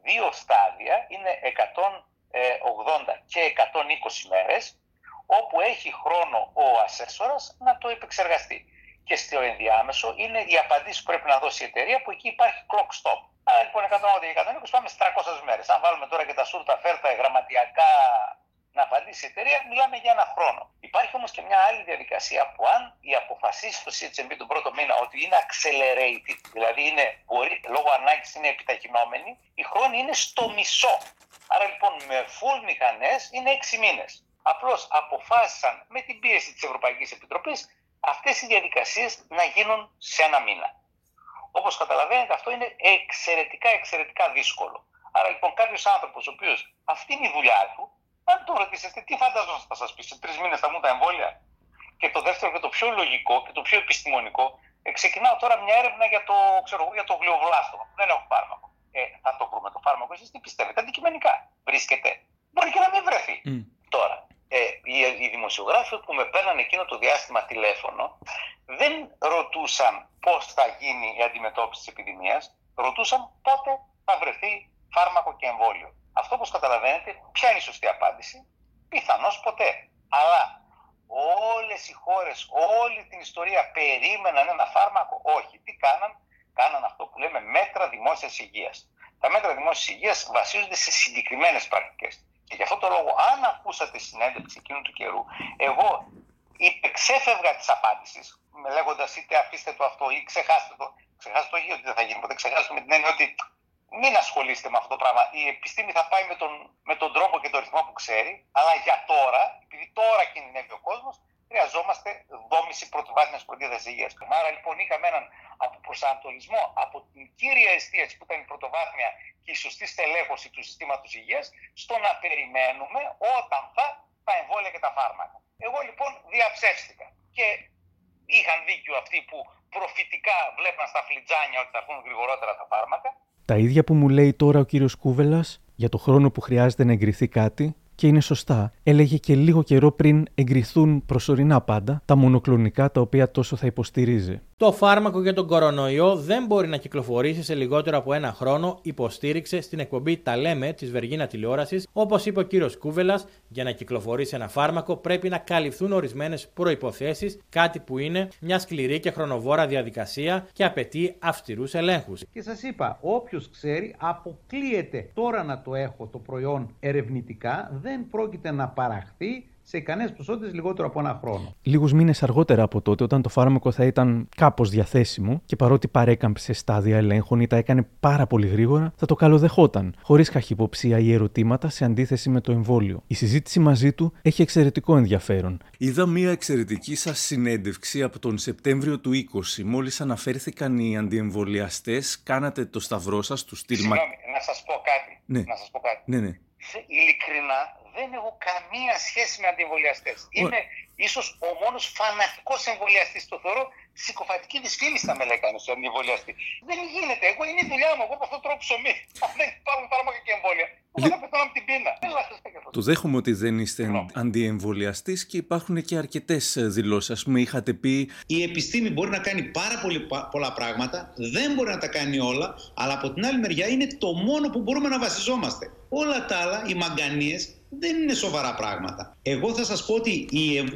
S13: δύο στάδια, είναι 180 και 120 μέρες, όπου έχει χρόνο ο ασέσορας να το επεξεργαστεί. Και στο ενδιάμεσο είναι η απαντήση που πρέπει να δώσει η εταιρεία, που εκεί υπάρχει clock stop. Άρα λοιπόν 180 και 120 πάμε στι 300 μέρες. Αν βάλουμε τώρα και τα σούρτα φέρτα γραμματιακά να απαντήσει η εταιρεία, μιλάμε για ένα χρόνο. Υπάρχει όμως και μια άλλη διαδικασία που αν η αποφασίσει το CHMP τον πρώτο μήνα ότι είναι accelerated, δηλαδή είναι, μπορεί, λόγω ανάγκης είναι επιταχυνόμενη, η χρόνη είναι στο μισό. Άρα λοιπόν με full μηχανές είναι έξι μήνες. Απλώς αποφάσισαν με την πίεση της Ευρωπαϊκής Επιτροπής αυτές οι διαδικασίες να γίνουν σε ένα μήνα. Όπως καταλαβαίνετε, αυτό είναι εξαιρετικά, εξαιρετικά δύσκολο. Άρα λοιπόν κάποιος άνθρωπος, ο οποίος αυτή είναι η δουλειά του, αν το ρωτήσετε, τι φαντάζομαι θα σας πει, σε τρεις μήνες θα μου τα εμβόλια; Και το δεύτερο και το πιο λογικό και το πιο επιστημονικό, ε, ξεκινάω τώρα μια έρευνα για το, ξέρω, για το γλυοβλάστομα. Δεν έχω φάρμακο. Ε, θα το βρούμε το φάρμακο. Εσείς τι πιστεύετε, αντικειμενικά βρίσκεται. Μπορεί και να μην βρεθεί. Mm. Τώρα, ε, οι, οι δημοσιογράφοι που με παίρναν εκείνο το διάστημα τηλέφωνο δεν ρωτούσαν πώς θα γίνει η αντιμετώπιση της επιδημίας, ρωτούσαν πότε θα βρεθεί φάρμακο και εμβόλιο. Αυτό όπως καταλαβαίνετε, ποια είναι η σωστή απάντηση; Πιθανώς ποτέ. Αλλά όλες οι χώρες, όλη την ιστορία περίμεναν ένα φάρμακο; Όχι. Τι κάναν; Κάναν αυτό που λέμε μέτρα δημόσιας υγείας. Τα μέτρα δημόσιας υγείας βασίζονται σε συγκεκριμένες πρακτικές. Και γι' αυτό το λόγο, αν ακούσατε συνέντευξη εκείνου του καιρού, εγώ υπεξέφευγα της απάντησης, λέγοντας είτε αφήστε το αυτό ή ξεχάστε το. Ξεχάστε το, όχι ότι δεν θα γίνει ποτέ. Ξεχάστε το με την έννοια ότι μην ασχολείστε με αυτό το πράγμα. Η επιστήμη θα πάει με τον, με τον τρόπο και τον ρυθμό που ξέρει, αλλά για τώρα, επειδή τώρα κινδυνεύει ο κόσμος, χρειαζόμαστε δόμηση πρωτοβάθμιας φροντίδας υγείας. Άρα λοιπόν είχαμε έναν προσανατολισμό από την κύρια εστίαση που ήταν η πρωτοβάθμια και η σωστή στελέχωση του συστήματος υγείας στο να περιμένουμε όταν θα τα εμβόλια και τα φάρμακα. Εγώ λοιπόν διαψεύστηκα και είχαν δίκιο αυτοί που προφητικά βλέπαν στα φλιτζάνια ότι θα έρθουν γρηγορότερα τα φάρμακα
S1: τα ίδια που μου λέει τώρα ο κύριος Κούβελας για το χρόνο που χρειάζεται να εγκριθεί κάτι και είναι σωστά. Έλεγε και λίγο καιρό πριν εγκριθούν προσωρινά πάντα τα μονοκλονικά τα οποία τόσο θα υποστηρίζει.
S14: Το φάρμακο για τον κορονοϊό δεν μπορεί να κυκλοφορήσει σε λιγότερο από ένα χρόνο, υποστήριξε στην εκπομπή Τα Λέμε της Βεργίνα Τηλεόρασης. Όπως είπε ο κύριος Κούβελας, για να κυκλοφορήσει ένα φάρμακο πρέπει να καλυφθούν ορισμένες προποθέσει, κάτι που είναι μια σκληρή και χρονοβόρα διαδικασία και απαιτεί αυστηρούς ελέγχους.
S5: Και σας είπα, όποιος ξέρει, αποκλείεται τώρα να το έχω το προϊόν ερευνητικά, δεν πρόκειται να παραχθεί σε ικανέ ποσότητε λιγότερο από ένα χρόνο.
S1: Λίγους μήνες αργότερα από τότε, όταν το φάρμακο θα ήταν κάπως διαθέσιμο και παρότι παρέκαμψε στάδια ελέγχων ή τα έκανε πάρα πολύ γρήγορα, θα το καλοδεχόταν, χωρίς καχυποψία ή ερωτήματα σε αντίθεση με το εμβόλιο. Η συζήτηση μαζί του έχει εξαιρετικό ενδιαφέρον.
S15: Είδα μία εξαιρετική σας συνέντευξη από τον Σεπτέμβριο του 20. Μόλις αναφέρθηκαν οι αντιεμβολιαστές, κάνατε το σταυρό σας τους στυλ.
S13: Συγγνώμη, να σας πω κάτι.
S15: Ναι.
S13: Να σας πω κάτι.
S15: Ναι, ναι.
S13: Ειλικρινά δεν έχω καμία σχέση με αντιεμβολιαστές. Είμαι ίσως ο μόνος φανατικός εμβολιαστής. Το θεωρώ συκοφατική δυσφήμιση θα με λέει κανείς αντιεμβολιαστή. Δεν γίνεται. Εγώ είναι η δουλειά μου. Εγώ από αυτόν τον τρόπο ψωμί. Αν δεν υπάρχουν φάρμακα και εμβόλια. Εγώ θα πεθάνω από την πείνα.
S1: Το δέχομαι ότι δεν είστε αντιεμβολιαστής και υπάρχουν και αρκετές ε, δηλώσεις. Α πούμε, είχατε πει.
S5: Η επιστήμη μπορεί να κάνει πάρα πολύ, πολλά πράγματα, δεν μπορεί να τα κάνει όλα, αλλά από την άλλη μεριά είναι το μόνο που μπορούμε να βασιζόμαστε. Όλα τα άλλα, οι μαγκανίες, δεν είναι σοβαρά πράγματα. Εγώ θα σας πω ότι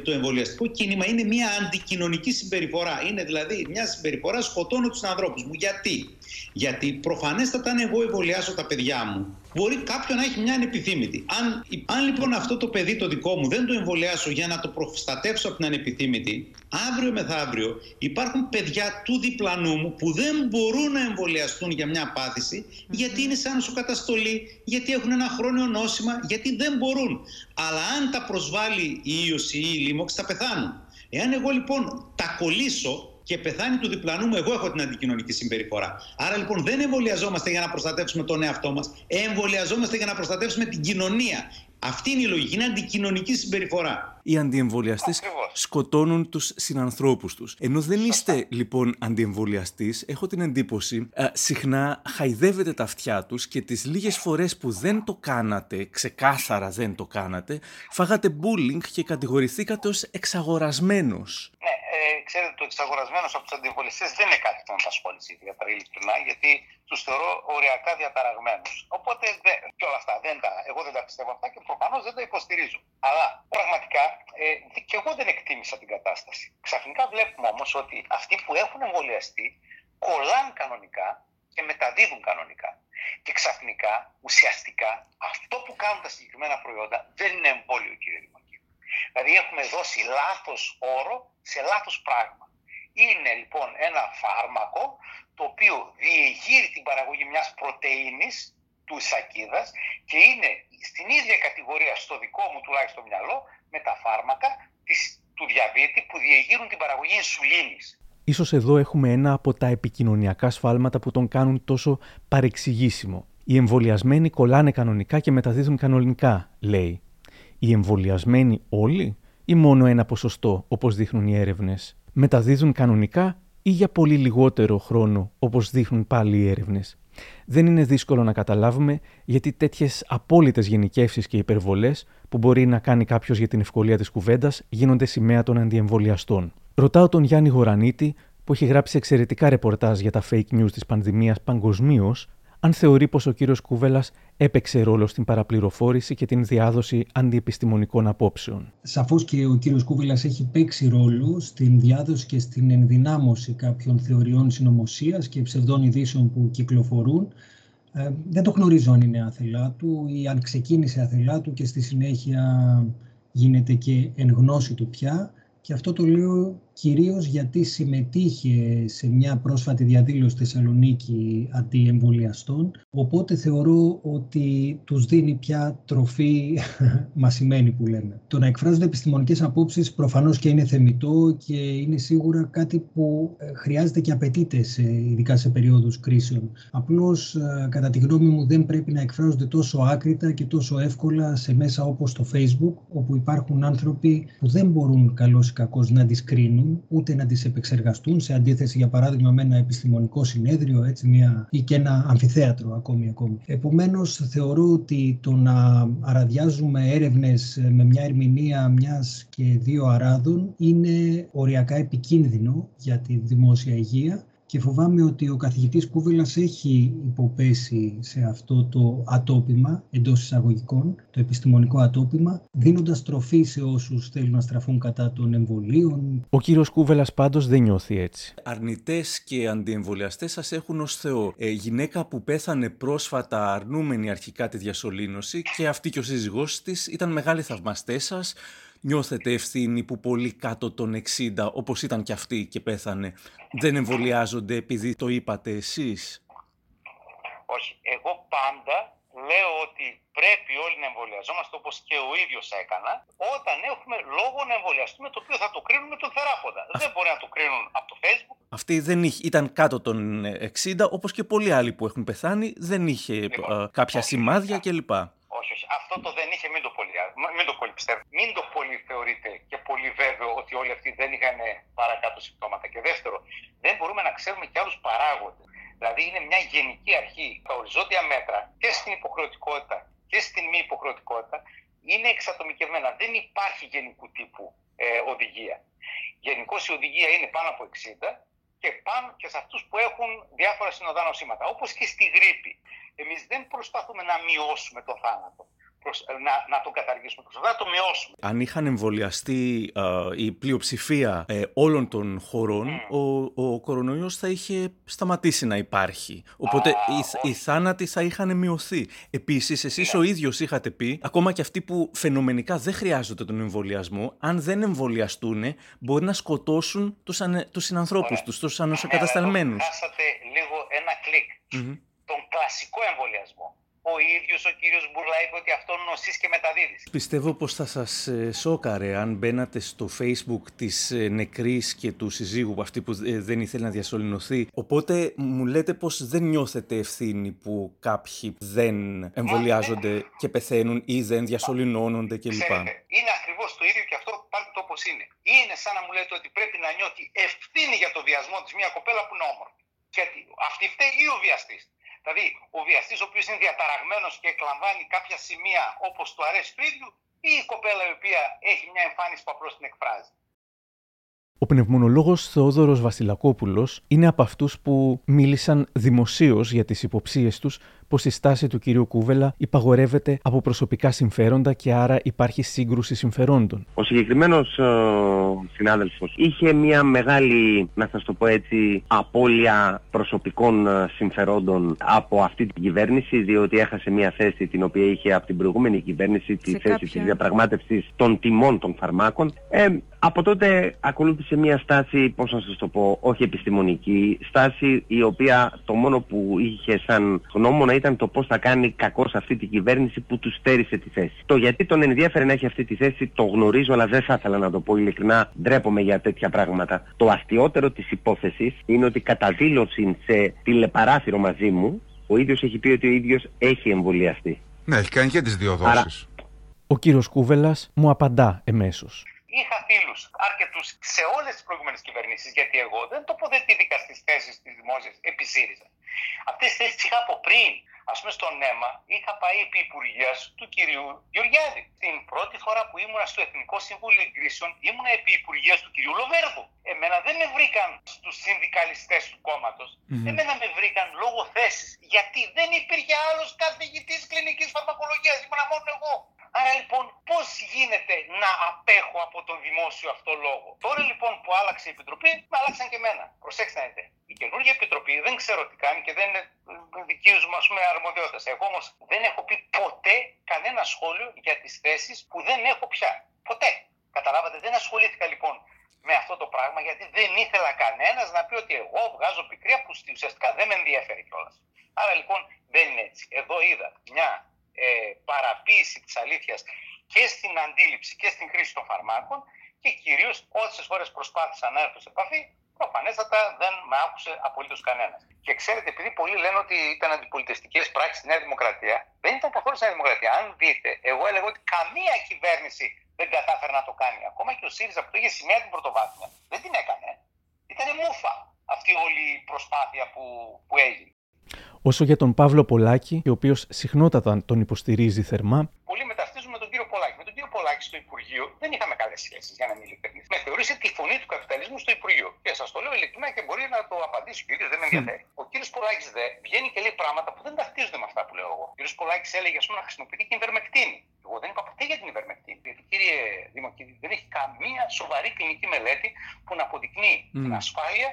S5: το εμβολιαστικό κίνημα είναι μια αντικοινωνική συμπεριφορά. Είναι δηλαδή μια συμπεριφορά σκοτώνω τους ανθρώπους μου. Γιατί; Γιατί προφανέστατα αν εγώ εμβολιάσω τα παιδιά μου, μπορεί κάποιον να έχει μια ανεπιθύμητη. Αν, αν λοιπόν αυτό το παιδί το δικό μου δεν το εμβολιάσω για να το προστατεύσω από την ανεπιθύμητη, αύριο μεθαύριο υπάρχουν παιδιά του διπλανού μου που δεν μπορούν να εμβολιαστούν για μια πάθηση γιατί είναι σαν νοσοκαταστολή, γιατί έχουν ένα χρόνιο νόσημα, γιατί δεν μπορούν. Αλλά αν τα προσβάλλει η ίωση ή η λίμωξη θα πεθάνουν. Εάν εγώ λοιπόν τα κολλήσω και πεθάνει του διπλανού μου, εγώ έχω την αντικοινωνική συμπεριφορά. Άρα λοιπόν δεν εμβολιαζόμαστε για να προστατεύσουμε τον εαυτό μας, εμβολιαζόμαστε για να προστατεύσουμε την κοινωνία. Αυτή είναι η λογική, είναι αντικοινωνική συμπεριφορά.
S1: Οι αντιεμβολιαστές σκοτώνουν τους συνανθρώπους τους. Ενώ δεν είστε λοιπόν αντιεμβολιαστής, έχω την εντύπωση α, συχνά χαϊδεύετε τα αυτιά τους και τις λίγες φορές που δεν το κάνατε, ξεκάθαρα δεν το κάνατε, φάγατε bullying και κατηγορηθήκατε ως εξαγορασμένος.
S13: Ναι, ε, ξέρετε, το εξαγορασμένος από τους αντιεμβολιαστέ δεν είναι κάτι που με απασχόλησε ιδιαίτερα ειλικρινά, γιατί τους θεωρώ οριακά διαταραγμένους. Οπότε δε, και όλα αυτά δεν τα, εγώ δεν τα πιστεύω αυτά και προφανώς δεν τα υποστηρίζω. Αλλά πραγματικά ε, και εγώ δεν εκτίμησα την κατάσταση. Ξαφνικά βλέπουμε όμως ότι αυτοί που έχουν εμβολιαστεί κολλάν κανονικά και μεταδίδουν κανονικά. Και ξαφνικά, ουσιαστικά, αυτό που κάνουν τα συγκεκριμένα προϊόντα δεν είναι εμβόλιο, κύριε Δημοκίδη. Δηλαδή έχουμε δώσει λάθος όρο σε λάθος πράγμα. Είναι λοιπόν ένα φάρμακο το οποίο διεγείρει την παραγωγή μιας πρωτεΐνης του σακίδας και είναι στην ίδια κατηγορία στο δικό μου τουλάχιστον μυαλό με τα φάρμακα της, του διαβήτη που διεγείρουν την παραγωγή ινσουλίνης.
S16: Ίσως εδώ έχουμε ένα από τα επικοινωνιακά σφάλματα που τον κάνουν τόσο παρεξηγήσιμο. Οι εμβολιασμένοι κολλάνε κανονικά και μεταδίδουν κανονικά, λέει. Οι εμβολιασμένοι όλοι ή μόνο ένα ποσοστό, όπως δείχνουν οι έρευνες; Μεταδίδουν κανονικά ή για πολύ λιγότερο χρόνο, όπως δείχνουν πάλι οι έρευνες; Δεν είναι δύσκολο να καταλάβουμε γιατί τέτοιες απόλυτες γενικεύσεις και υπερβολές που μπορεί να κάνει κάποιος για την ευκολία της κουβέντας γίνονται σημαία των αντιεμβολιαστών. Ρωτάω τον Γιάννη Γορανίτη, που έχει γράψει εξαιρετικά ρεπορτάζ για τα fake news της πανδημίας παγκοσμίως, αν θεωρεί πως ο κύριος Κούβελας έπαιξε ρόλο στην παραπληροφόρηση και την διάδοση αντιεπιστημονικών απόψεων.
S4: Σαφώς και ο κύριος Κούβελας έχει παίξει ρόλο στην διάδοση και στην ενδυνάμωση κάποιων θεωριών συνωμοσίας και ψευδών ειδήσεων που κυκλοφορούν. Ε, δεν το γνωρίζω αν είναι άθελά του ή αν ξεκίνησε άθελά του και στη συνέχεια γίνεται και εν γνώση του πια. Και αυτό το λέω κυρίως γιατί συμμετείχε σε μια πρόσφατη διαδήλωση στη Θεσσαλονίκη αντιεμβολιαστών, οπότε θεωρώ ότι τους δίνει πια τροφή μασημένη που λέμε. Το να εκφράζονται επιστημονικές απόψεις προφανώς και είναι θεμητό και είναι σίγουρα κάτι που ε, χρειάζεται και απαιτείται σε, ειδικά σε περίοδους κρίσεων. Απλώς ε, κατά τη γνώμη μου δεν πρέπει να εκφράζονται τόσο άκρητα και τόσο εύκολα σε μέσα όπως το Facebook, όπου υπάρχουν άνθρωποι που δεν μπορούν καλώς ή κακώς να τις κρίνουν ούτε να τις επεξεργαστούν σε αντίθεση για παράδειγμα με ένα επιστημονικό συνέδριο έτσι, μια, ή και ένα αμφιθέατρο ακόμη ακόμη. Επομένως θεωρώ ότι το να αραδιάζουμε έρευνες με μια ερμηνεία μιας και δύο αράδων είναι οριακά επικίνδυνο για τη δημόσια υγεία και φοβάμαι ότι ο καθηγητής Κούβελας έχει υποπέσει σε αυτό το ατόπιμα εντός εισαγωγικών, το επιστημονικό ατόπιμα, δίνοντας τροφή σε όσους θέλουν να στραφούν κατά των εμβολίων.
S16: Ο κύριος Κούβελας πάντως δεν νιώθει έτσι.
S1: Αρνητές και αντιεμβολιαστές σας έχουν ως Θεό. Ε, γυναίκα που πέθανε πρόσφατα αρνούμενη αρχικά τη διασωλήνωση και αυτή και ο σύζυγός της ήταν μεγάλοι θαυμαστές σας νιώθετε ευθύνη που πολύ κάτω των 60, όπως ήταν και αυτή και πέθανε, δεν εμβολιάζονται επειδή το είπατε εσείς;
S13: Όχι. Εγώ πάντα λέω ότι πρέπει όλοι να εμβολιαζόμαστε όπως και ο ίδιος έκανα όταν έχουμε λόγο να εμβολιαστούμε το οποίο θα το κρίνουμε τον θεράποντα. Δεν μπορεί να το κρίνουν από το facebook.
S1: Αυτή δεν είχε, ήταν κάτω των 60 όπως και πολλοί άλλοι που έχουν πεθάνει δεν είχε λοιπόν, κάποια σημάδια κλπ.
S13: Όχι όχι, όχι. Αυτό το δεν είχε, μην το πολύ, μην το πολύ πιστεύω. Μην το πολύ θεωρείτε και πολύ βέβαιο ότι όλοι αυτοί δεν είχαν παρακάτω συμπτώματα. Και δεύτερο, δεν μπορούμε να ξέρουμε και άλλους παράγοντες. Δηλαδή είναι μια γενική αρχή. Τα οριζόντια μέτρα και στην υποχρεωτικότητα και στην μη υποχρεωτικότητα είναι εξατομικευμένα. Δεν υπάρχει γενικού τύπου ε, οδηγία. Γενικώς η οδηγία είναι πάνω από 60 και πάνω και σε αυτούς που έχουν διάφορα συνοδά νοσήματα. Όπως και στη γρήπη. Εμείς δεν προσπαθούμε να μειώσουμε το θάνατο. Να, να τον καταργήσουμε, προσπαθούμε να το μειώσουμε.
S12: Αν είχαν εμβολιαστεί η πλειοψηφία ε, όλων των χωρών, ο, ο κορονοϊός θα είχε σταματήσει να υπάρχει. Οπότε οι, οι θάνατοι θα είχαν μειωθεί. Επίσης, εσείς ναι. ο ίδιος είχατε πει, ακόμα και αυτοί που φαινομενικά δεν χρειάζονται τον εμβολιασμό, αν δεν εμβολιαστούν, μπορεί να σκοτώσουν τους, ανε, τους συνανθρώπους τους, τους ανοσοκατασταλμένους.
S13: Χάσατε λίγο ένα κλικ. Τον κλασικό εμβολιασμό ο ίδιος ο κύριος Μπουρλά είπε ότι αυτό νοσείς και μεταδίδεις.
S12: Πιστεύω πως θα σας ε, σόκαρε αν μπαίνατε στο facebook της ε, νεκρής και του συζύγου αυτή που ε, δεν ήθελε να διασωληνωθεί. Οπότε μου λέτε πως δεν νιώθετε ευθύνη που κάποιοι δεν εμβολιάζονται και πεθαίνουν ή δεν διασωληνώνονται κλπ.
S13: είναι ακριβώς το ίδιο και αυτό πάρτε το όπως είναι. Είναι σαν να μου λέτε ότι πρέπει να νιώθει ευθύνη για το βιασμό της μια κοπέλα που είναι όμορφη. Γιατί αυτή φταίει ή ο βιαστής. Δηλαδή, ο βιαστής ο οποίος είναι διαταραγμένος και εκλαμβάνει κάποια σημεία όπως του αρέσει του ίδιου, ή η κοπέλα η οποία έχει μια εμφάνιση που απλώς την εκφράζει.
S1: Ο πνευμονολόγος Θεόδωρος Βασιλακόπουλος είναι από αυτούς που μίλησαν δημοσίως για τις υποψίες τους πως η στάση του κυρίου Κούβελα υπαγορεύεται από προσωπικά συμφέροντα και άρα υπάρχει σύγκρουση συμφερόντων.
S17: Ο συγκεκριμένος ε, συνάδελφος είχε μια μεγάλη, να σας το πω έτσι, απώλεια προσωπικών ε, συμφερόντων από αυτή την κυβέρνηση διότι έχασε μια θέση την οποία είχε από την προηγούμενη κυβέρνηση, τη θέση κάποια... της διαπραγμάτευσης των τιμών των φαρμάκων. Ε, από τότε ακολούθησε μια στάση, πώς να σας το πω, όχι επιστημονική, στάση η οποία το μόνο που είχε σαν γνώμονα ήταν το πώς θα κάνει κακός σε αυτή την κυβέρνηση που τους στέρισε τη θέση. Το γιατί τον ενδιαφέρει να έχει αυτή τη θέση το γνωρίζω, αλλά δεν θα ήθελα να το πω ειλικρινά. Ντρέπομαι για τέτοια πράγματα. Το αστείωτερο της υπόθεσης είναι ότι κατά δήλωση σε τηλεπαράθυρο μαζί μου, ο ίδιος έχει πει ότι ο ίδιος έχει εμβολιαστεί.
S18: Ναι, έχει κάνει και τις δύο δόσεις.
S1: Ο κύριος Κούβελας μου απαντά εμέσως.
S13: Είχα φίλους αρκετούς σε όλες τις προηγούμενες κυβερνήσεις, γιατί εγώ δεν τοποθετήθηκα στις θέσεις της δημόσιας επί ΣΥΡΙΖΑ. Αυτές τις θέσεις είχα από πριν. Α πούμε, στον ΕΜΑ είχα πάει επί υπουργείας του κυρίου Γεωργιάδη. Την πρώτη φορά που ήμουνα στο Εθνικό Συμβούλιο Εγκρίσεων ήμουνα επί υπουργείας του κυρίου Λοβέρδου. Εμένα δεν με βρήκαν στους συνδικαλιστές του κόμματος. Mm-hmm. Εμένα με βρήκαν λόγω θέσης. Γιατί δεν υπήρχε άλλος καθηγητής κλινικής φαρμακολογίας. Ήμουνα μόνο εγώ. Άρα λοιπόν πώς γίνεται να απέχω από τον δημόσιο αυτό λόγο; Τώρα λοιπόν που άλλαξε η Επιτροπή, με άλλαξαν και εμένα. Προσέξτε να δείτε. Η καινούργια Επιτροπή δεν ξέρω τι κάνει και δεν είναι δική μου αρμοδιότητας. Εγώ όμως δεν έχω πει ποτέ κανένα σχόλιο για τις θέσεις που δεν έχω πια. Ποτέ. Καταλάβατε, δεν ασχολήθηκα λοιπόν με αυτό το πράγμα γιατί δεν ήθελα κανένας να πει ότι εγώ βγάζω πικρία που ουσιαστικά δεν με ενδιαφέρει κιόλας. Άρα λοιπόν δεν είναι έτσι. Εδώ είδα μια ε, παραποίηση της αλήθειας και στην αντίληψη και στην χρήση των φαρμάκων και κυρίως όσες φορές προσπάθησα να έρθω σε επαφή, προφανέστατα δεν με άκουσε απολύτως κανένας. Και ξέρετε, επειδή πολλοί λένε ότι ήταν αντιπολιτευτικέ πράξεις στη Νέα Δημοκρατία, δεν ήταν καθόλου στη Νέα Δημοκρατία. Αν δείτε, εγώ έλεγα ότι καμία κυβέρνηση δεν κατάφερε να το κάνει. Ακόμα και ο ΣΥΡΙΖΑ που είχε σημαία την πρωτοβάθμια, δεν την έκανε. Ήταν μούφα αυτή όλη η προσπάθεια που, που έγινε
S1: όσο για τον Παύλο Πολάκη, ο οποίος συχνότατα τον υποστηρίζει θερμά.
S13: Πολλοί μεταστίζουν με τον κύριο Πολάκη. Με τον κύριο Πολάκη στο Υπουργείο δεν είχαμε καλές σχέσεις, για να μην ειλικρινής. Με θεωρήσε τη φωνή του καπιταλισμού στο Υπουργείο. Και σας το λέω ειλικρινά και μπορεί να το απαντήσει ο κύριος, δεν με ενδιαφέρει. Ο κύριος Πολάκης δε βγαίνει και λέει πράγματα που δεν ταυτίζονται με αυτά που λέω εγώ. Ο κύριος Πολάκης έλεγε ας πούμε να χρησιμοποιηθεί και η Εγώ δεν είπα ποτέ για την υπερμεκτίνη. Γιατί κύριε Δημοκίδη δεν έχει καμία σοβαρή κλινική μελέτη που να αποδεικνύει mm. την ασφάλεια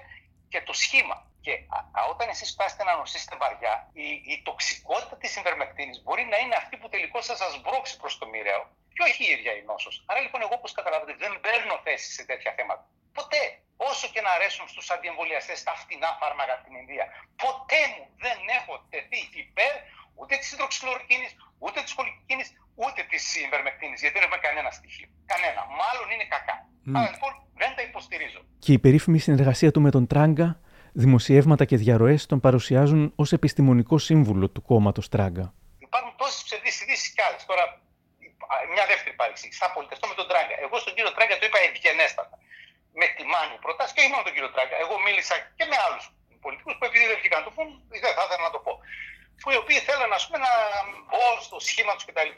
S13: και το σχήμα και α, όταν εσείς φτάσετε να νοσήσετε βαριά, η, η τοξικότητα της υπερμεκτίνη μπορεί να είναι αυτή που τελικώς θα σας μπρόξει προς το μοιραίο και όχι η ίδια η νόσος. Άρα λοιπόν, εγώ όπως καταλάβετε, δεν παίρνω θέση σε τέτοια θέματα. Ποτέ. Όσο και να αρέσουν στους αντιεμβολιαστές τα φτηνά φάρμακα από την Ινδία, ποτέ μου δεν έχω τεθεί υπέρ ούτε της υδροξυλορκίνη, ούτε της χολικίνη, ούτε της υπερμεκτίνη. Γιατί δεν έχουμε κανένα στοιχείο. Κανένα. Μάλλον είναι κακά. Mm. Άρα λοιπόν δεν τα υποστηρίζω.
S1: Και η περίφημη συνεργασία του με τον Τράγκα δημοσιεύματα και διαρροές τον παρουσιάζουν ως επιστημονικό σύμβουλο του κόμματος Τράγκα.
S13: Υπάρχουν τόσε ψευδείς ειδήσεις κι άλλες. Τώρα, μια δεύτερη παρεξήγηση. Θα πολιτευτώ με τον Τράγκα. Εγώ στον κύριο Τράγκα το είπα ευγενέστατα. Με τιμάνει προτάσεις και όχι μόνο τον κύριο Τράγκα. Εγώ μίλησα και με άλλους πολιτικούς που επειδή δεν βγήκαν να το πούν, δεν θα ήθελα να το πω. Που οι οποίοι θέλουν ας πούμε, να μπω στο σχήμα τους κτλ.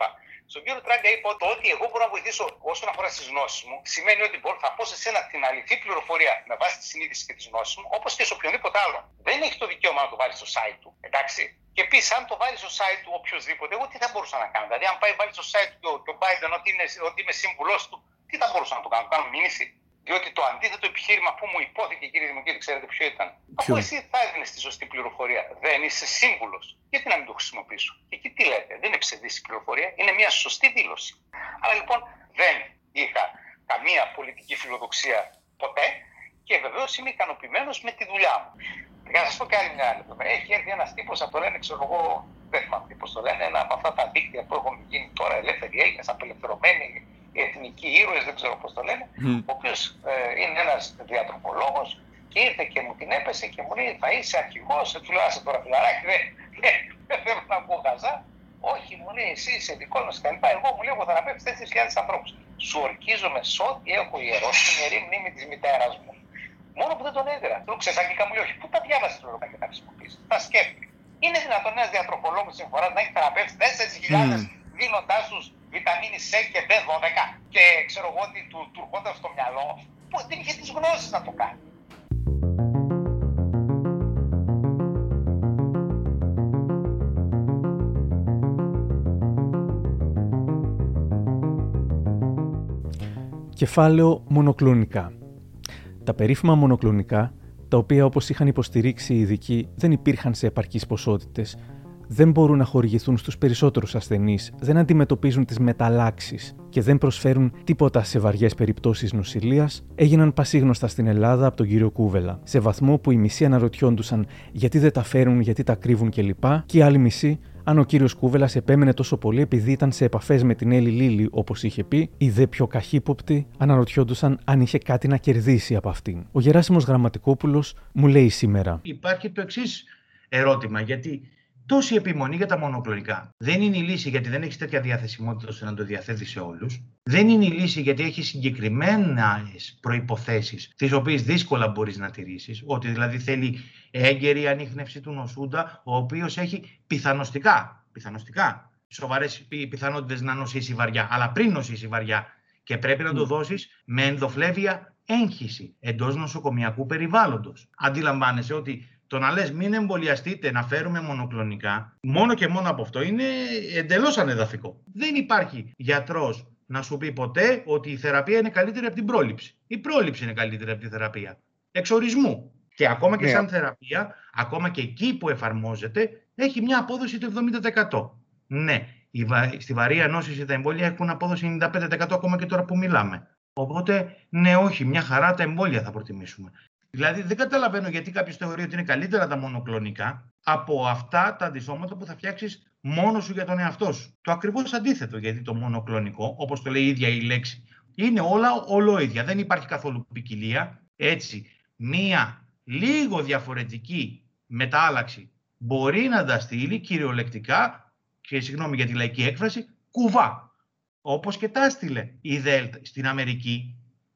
S13: Στον κύριο Τράγκα είπα ότι ό,τι εγώ μπορώ να βοηθήσω όσον αφορά τι γνώσεις μου, σημαίνει ότι μπορώ, θα πω σε σένα την αληθή πληροφορία με βάση τη συνείδηση και τις γνώσεις μου, όπως και σε οποιονδήποτε άλλο. Δεν έχει το δικαίωμα να το βάλεις στο site του. Εντάξει. Και επίσης, αν το βάλεις στο site του οποιοδήποτε, εγώ τι θα μπορούσα να κάνω; Δηλαδή, αν πάει βάλεις στο site του και ο Biden ότι, είναι, ότι είμαι σύμβουλός του, τι θα μπορούσα να το κάνω; Κάνω μήνυση; Διότι το αντίθετο επιχείρημα που μου υπόθηκε, κύριε Δημοκίτη, ξέρετε ποιο ήταν. Ποιο; Αφού εσύ θα έδινες τη σωστή πληροφορία. Δεν είσαι σύμβουλος. Γιατί να μην το χρησιμοποιήσω; Και εκεί τι λέτε; Δεν είναι ψευδής η πληροφορία. Είναι μια σωστή δήλωση. Άρα λοιπόν δεν είχα καμία πολιτική φιλοδοξία ποτέ και βεβαίως είμαι ικανοποιημένος με τη δουλειά μου. Για να σας πω και άλλη μια άλλη. Έχει έρθει ένας τύπος από το λένε, ξέρω εγώ, δεν θυμάμαι πώ το λένε, ένα από αυτά τα δίκτυα που έχουν γίνει τώρα ελεύθεροι Έλληνες, απελευθερωμένοι οι εθνικοί ήρωες, δεν ξέρω πώς το λένε, mm. ο οποίος ε, είναι ένας διατροπολόγο και ήρθε και μου την έπεσε και μου λέει: Θα είσαι αρχηγός, του λέω: Άσε τώρα φιλαράκι, δεν θέλω να πω χαζά. Όχι, μου λέει: Εσύ είσαι δικό μας κλπ. Εγώ μου λέει: Εγώ θα θεραπεύσει 4.000 ανθρώπους. Σου ορκίζομαι σε ό,τι έχω ιερώσει την ιερή μνήμη της μητέρας μου. Μόνο που δεν τον έδερα. Του ξεσαγγίκα μου λέει: Όχι, πού τα διάβασες το και τα χρησιμοποιήσεις. Τα σκέφτηκες. Είναι δυνατόν ένας διατροπολόγο τη φορά να έχει θεραπεύσει 4.000 mm. δίνοντάς τους βιταμίνη C και B12 και ξέρω εγώ ότι του, του ερχόταν στο μυαλό που δεν είχε τις γνώσεις να το κάνει.
S1: Κεφάλαιο μονοκλονικά. Τα περίφημα μονοκλονικά, τα οποία όπως είχαν υποστηρίξει οι ειδικοί δεν υπήρχαν σε επαρκείς ποσότητες, δεν μπορούν να χορηγηθούν στους περισσότερους ασθενείς, δεν αντιμετωπίζουν τις μεταλλάξεις και δεν προσφέρουν τίποτα σε βαριές περιπτώσεις νοσηλείας, έγιναν πασίγνωστα στην Ελλάδα από τον κύριο Κούβελα, σε βαθμό που οι μισοί αναρωτιόντουσαν γιατί δεν τα φέρουν, γιατί τα κρύβουν κλπ. Και οι άλλοι μισοί αν ο κύριος Κούβελας επέμενε τόσο πολύ επειδή ήταν σε επαφές με την Έλλη Λίλη, όπως είχε πει, οι δε πιο καχύποπτοι αναρωτιόντουσαν αν είχε κάτι να κερδίσει από αυτήν. Ο Γεράσιμος Γραμματικόπουλος μου λέει σήμερα.
S11: Υπάρχει το εξής ερώτημα, γιατί τόση επιμονή για τα μονοκλονικά. Δεν είναι η λύση γιατί δεν έχεις τέτοια διαθεσιμότητα ώστε να το διαθέτεις σε όλους. Δεν είναι η λύση γιατί έχεις συγκεκριμένες προποθέσει, τις οποίες δύσκολα μπορείς να τηρήσεις. Ότι δηλαδή θέλει έγκαιρη ανείχνευση του νοσούντα, ο οποίος έχει πιθανοστικά, πιθανοστικά σοβαρές πιθανότητες να νοσήσει βαριά. Αλλά πριν νοσήσει βαριά και πρέπει να το δώσεις με ενδοφλέβεια έγχυση εντός νοσοκομιακού περιβάλλοντος. Αντιλαμβάνεσαι ότι το να λες μην εμβολιαστείτε, να φέρουμε μονοκλονικά, μόνο και μόνο από αυτό είναι εντελώς ανεδαφικό. Δεν υπάρχει γιατρός να σου πει ποτέ ότι η θεραπεία είναι καλύτερη από την πρόληψη. Η πρόληψη είναι καλύτερη από τη θεραπεία. Εξορισμού. Και ακόμα και ναι. σαν θεραπεία, ακόμα και εκεί που εφαρμόζεται, έχει μια απόδοση του 70%. Ναι, στη βαρία νόσηση τα εμβόλια έχουν απόδοση 95% ακόμα και τώρα που μιλάμε. Οπότε, ναι, όχι, μια χαρά τα εμβόλια θα προτιμήσουμε. Δηλαδή δεν καταλαβαίνω γιατί κάποιος θεωρεί ότι είναι καλύτερα τα μονοκλονικά από αυτά τα αντισώματα που θα φτιάξεις μόνος σου για τον εαυτό σου. Το ακριβώς αντίθετο, γιατί το μονοκλονικό, όπως το λέει η ίδια η λέξη, είναι όλα ολόιδια. Δεν υπάρχει καθόλου ποικιλία. Έτσι, μία λίγο διαφορετική μετάλλαξη μπορεί να τα στείλει κυριολεκτικά, και συγγνώμη για τη λαϊκή έκφραση, κουβά. Όπως και τα έστειλε η Δέλτα στην Αμερική.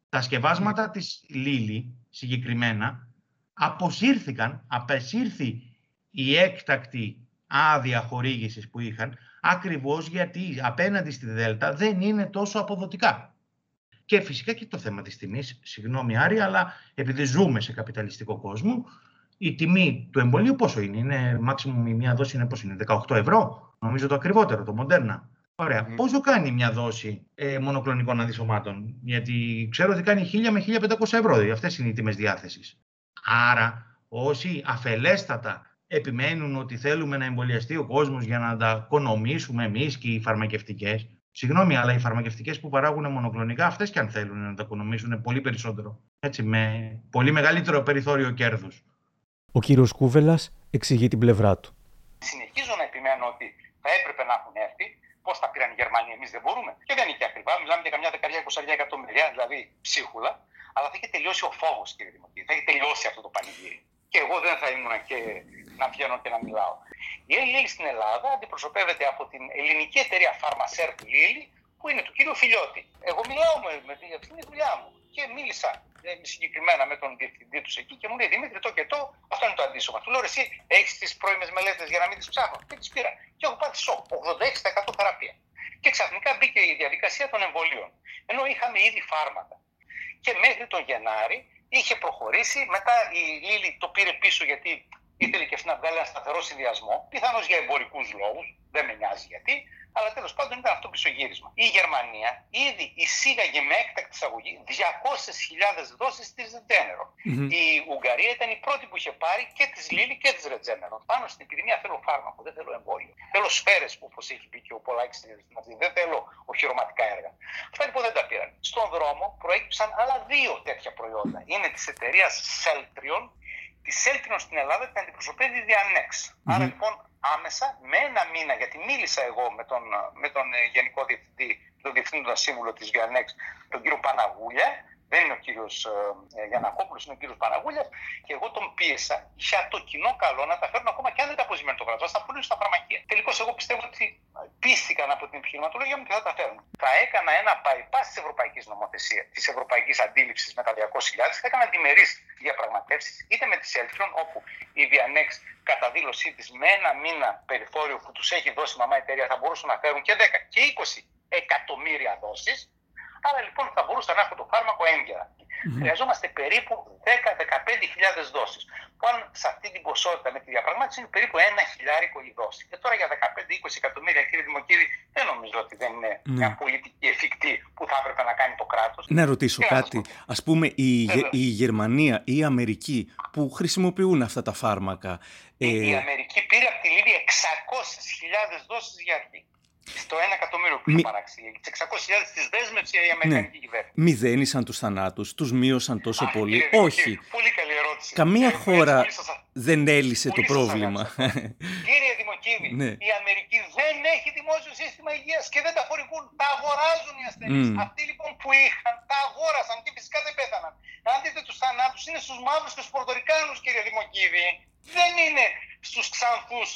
S11: Τα σκευάσματα της Λίλη συγκεκριμένα αποσύρθηκαν, απεσύρθη η έκτακτη άδεια χορήγησης που είχαν, ακριβώς γιατί απέναντι στη Δέλτα δεν είναι τόσο αποδοτικά. Και φυσικά και το θέμα της τιμής, συγγνώμη Άρη, αλλά επειδή ζούμε σε καπιταλιστικό κόσμο, η τιμή του εμβολίου πόσο είναι, είναι maximum η μία δόση είναι πόσο είναι, 18 ευρώ, νομίζω το ακριβότερο, το μοντέρνα. Ωραία. Mm. Πόσο κάνει μια δόση ε, μονοκλονικών αντισωμάτων, Γιατί ξέρω ότι κάνει 1000 με 1500 ευρώ. Δηλαδή Αυτές είναι οι τιμές διάθεσης. Άρα, όσοι αφελέστατα επιμένουν ότι θέλουμε να εμβολιαστεί ο κόσμος για να τα οικονομήσουμε εμείς και οι φαρμακευτικές. Συγγνώμη, αλλά οι φαρμακευτικές που παράγουν μονοκλονικά, αυτές και αν θέλουν να τα οικονομήσουν πολύ περισσότερο. Έτσι, με πολύ μεγαλύτερο περιθώριο κέρδους.
S1: Ο κύριος Κούβελας εξηγεί την πλευρά του.
S13: Συνεχίζω να επιμένω ότι θα έπρεπε να έχουν έρθει Πώς τα πήραν οι Γερμανοί, εμείς δεν μπορούμε. Και δεν είναι και ακριβά. Μιλάμε για καμιά δεκαετία, εικοσαριά εκατομμυρία, δηλαδή ψίχουλα. Αλλά θα είχε τελειώσει ο φόβος, κύριε Δημοτή. Θα είχε τελειώσει αυτό το πανηγύρι. Και εγώ δεν θα ήμουν και να βγαίνω και να μιλάω. Η Έλλη στην Ελλάδα αντιπροσωπεύεται από την ελληνική εταιρεία Pharmacert Lilly, που είναι του κύριου Φιλιώτη. Εγώ μιλάω με, με, για αυτήν τη δουλειά μου και μίλησα ε, συγκεκριμένα με τον διευθυντή τους εκεί και μου λέει Δημήτρη, το και το, αυτό είναι το αντίστοιχο. Του λέω εσύ έχεις τις πρώιμες μελέτες για να μην τις ψάχνω. Και τις πήρα. Και έχω πάρει σοκ, 86% θεραπεία. Και ξαφνικά μπήκε η διαδικασία των εμβολίων. Ενώ είχαμε ήδη φάρμακα. Και μέχρι τον Γενάρη είχε προχωρήσει. Μετά η Λίλη το πήρε πίσω γιατί ήθελε και αυτή να βγάλει ένα σταθερό συνδυασμό. Πιθανώς για εμπορικούς λόγους, δεν με νοιάζει γιατί. Αλλά τέλος πάντων ήταν αυτό πισωγύρισμα. Η Γερμανία ήδη εισήγαγε με έκτακτη εισαγωγή 200.000 δόσεις της Ρετζένερο. Mm-hmm. Η Ουγγαρία ήταν η πρώτη που είχε πάρει και της Λίλη και της Ρετζένερο. Πάνω στην επιδημία θέλω φάρμακο, δεν θέλω εμβόλιο. Θέλω σφαίρες που όπως έχει πει και ο Πολάκης στην αυτή. Δεν θέλω οχυρωματικά έργα. Αυτά λοιπόν δεν τα πήραν. Στον δρόμο προέκυψαν άλλα δύο τέτοια προϊόντα. Είναι της εταιρείας Celtrion. Της Celtrion στην Ελλάδα την αντιπροσωπεύει η Dianex. Mm-hmm. Άρα λοιπόν άμεσα με ένα μήνα, γιατί μίλησα εγώ με τον, με τον ε, Γενικό Διευθυντή, τον Διευθύνοντα Σύμβουλο της Βιανέξ, τον κύριο Παναγούλια, δεν είναι ο κύριος ε, Γιανακόπουλος, είναι ο κύριος Παναγούλια, και εγώ τον πίεσα για το κοινό καλό να τα φέρουν ακόμα και αν δεν τα αποζημιώνει το κράτος, θα τα πουλήσουν στα φαρμακεία. Τελικώς, εγώ πιστεύω ότι πίστηκαν από την επιχειρηματολογία μου και θα τα φέρουν. Θα έκανα ένα bypass της ευρωπαϊκής νομοθεσίας, της ευρωπαϊκής αντίληψης με τα 200.000, θα έκανα διμερείς διαπραγματεύσεις είτε με τη Celtron, όπου η Vianex κατά δήλωσή της με ένα μήνα περιθώριο που τους έχει δώσει η μαμά εταιρεία θα μπορούσαν να φέρουν και 10 και 20 εκατομμύρια δόσεις. Άρα λοιπόν θα μπορούσα να έχω το φάρμακο έγκαιρα. Mm-hmm. Χρειαζόμαστε περίπου 10-15.000 δόσεις. Που αν σε αυτή την ποσότητα με τη διαπραγμάτευση είναι περίπου ένα χιλιάρικο η δόση. Και τώρα για 15-20 εκατομμύρια, κύριε Δημοκύρη, δεν νομίζω ότι δεν είναι ναι. μια πολιτική εφικτή που θα έπρεπε να κάνει το κράτος.
S12: Να ρωτήσω και κάτι. Α πούμε, η, η Γερμανία ή η Αμερική που χρησιμοποιούν αυτά τα φάρμακα.
S13: Η, ε... η Αμερική πήρε από τη Λίβια 600.000 δόσεις για αρχή. Στο 1 εκατομμύριο που είχε παράξει. Τι 600.000 της δέσμευσης η Αμερικανική ναι. κυβέρνηση.
S12: Μηδένισαν τους θανάτους, τους μείωσαν τόσο
S13: Α,
S12: πολύ.
S13: Κύριε,
S12: Όχι.
S13: Κύριε, πολύ καλή ερώτηση.
S12: Καμία
S13: κύριε,
S12: χώρα
S13: σας...
S12: δεν έλυσε
S13: πολύ
S12: το πρόβλημα.
S13: κύριε Δημοκίδη, ναι. η Αμερική δεν έχει δημόσιο σύστημα υγείας και δεν τα χορηγούν. Τα αγοράζουν οι ασθενείς. Mm. Αυτοί λοιπόν που είχαν, τα αγόρασαν και φυσικά δεν πέθαναν. Αν δείτε τους θανάτους, είναι στους μαύρους και στους Πορτορικάνους, κύριε Δημοκίδη. Δεν είναι στους ξανθούς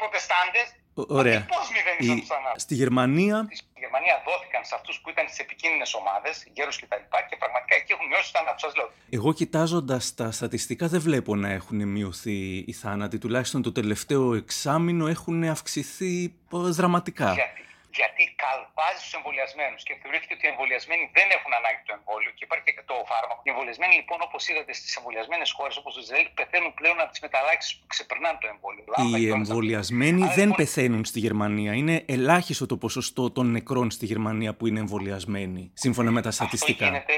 S13: προτεστάντες.
S12: Ωραία.
S13: Πώ μηδένισαν
S12: Η...
S13: τους θανάτου.
S12: Στη Γερμανία.
S13: Στη Γερμανία δόθηκαν σε αυτούς που ήταν στι επικίνδυνες ομάδες, γέρους κτλ. Και, και πραγματικά εκεί έχουν μειώσει του θανάτου. Σας λέω.
S12: Εγώ κοιτάζοντας τα στατιστικά δεν βλέπω να έχουν μειωθεί οι θάνατοι. Τουλάχιστον το τελευταίο εξάμεινο έχουν αυξηθεί δραματικά.
S13: Γιατί, γιατί καλπάζει τους εμβολιασμένους και θεωρήθηκε ότι οι εμβολιασμένοι δεν έχουν ανάγκη το εμβόλιο και υπάρχει και το φάρμακο. Οι εμβολιασμένοι λοιπόν, όπως είδατε στις εμβολιασμένες χώρες όπως το Ισραήλ, πεθαίνουν πλέον από τις μεταλλάξεις που ξεπερνάνε το εμβόλιο.
S12: Οι εμβολιασμένοι δεν λοιπόν... πεθαίνουν στη Γερμανία. Είναι ελάχιστο το ποσοστό των νεκρών στη Γερμανία που είναι εμβολιασμένοι, σύμφωνα με τα στατιστικά.
S13: Αυτό γίνεται.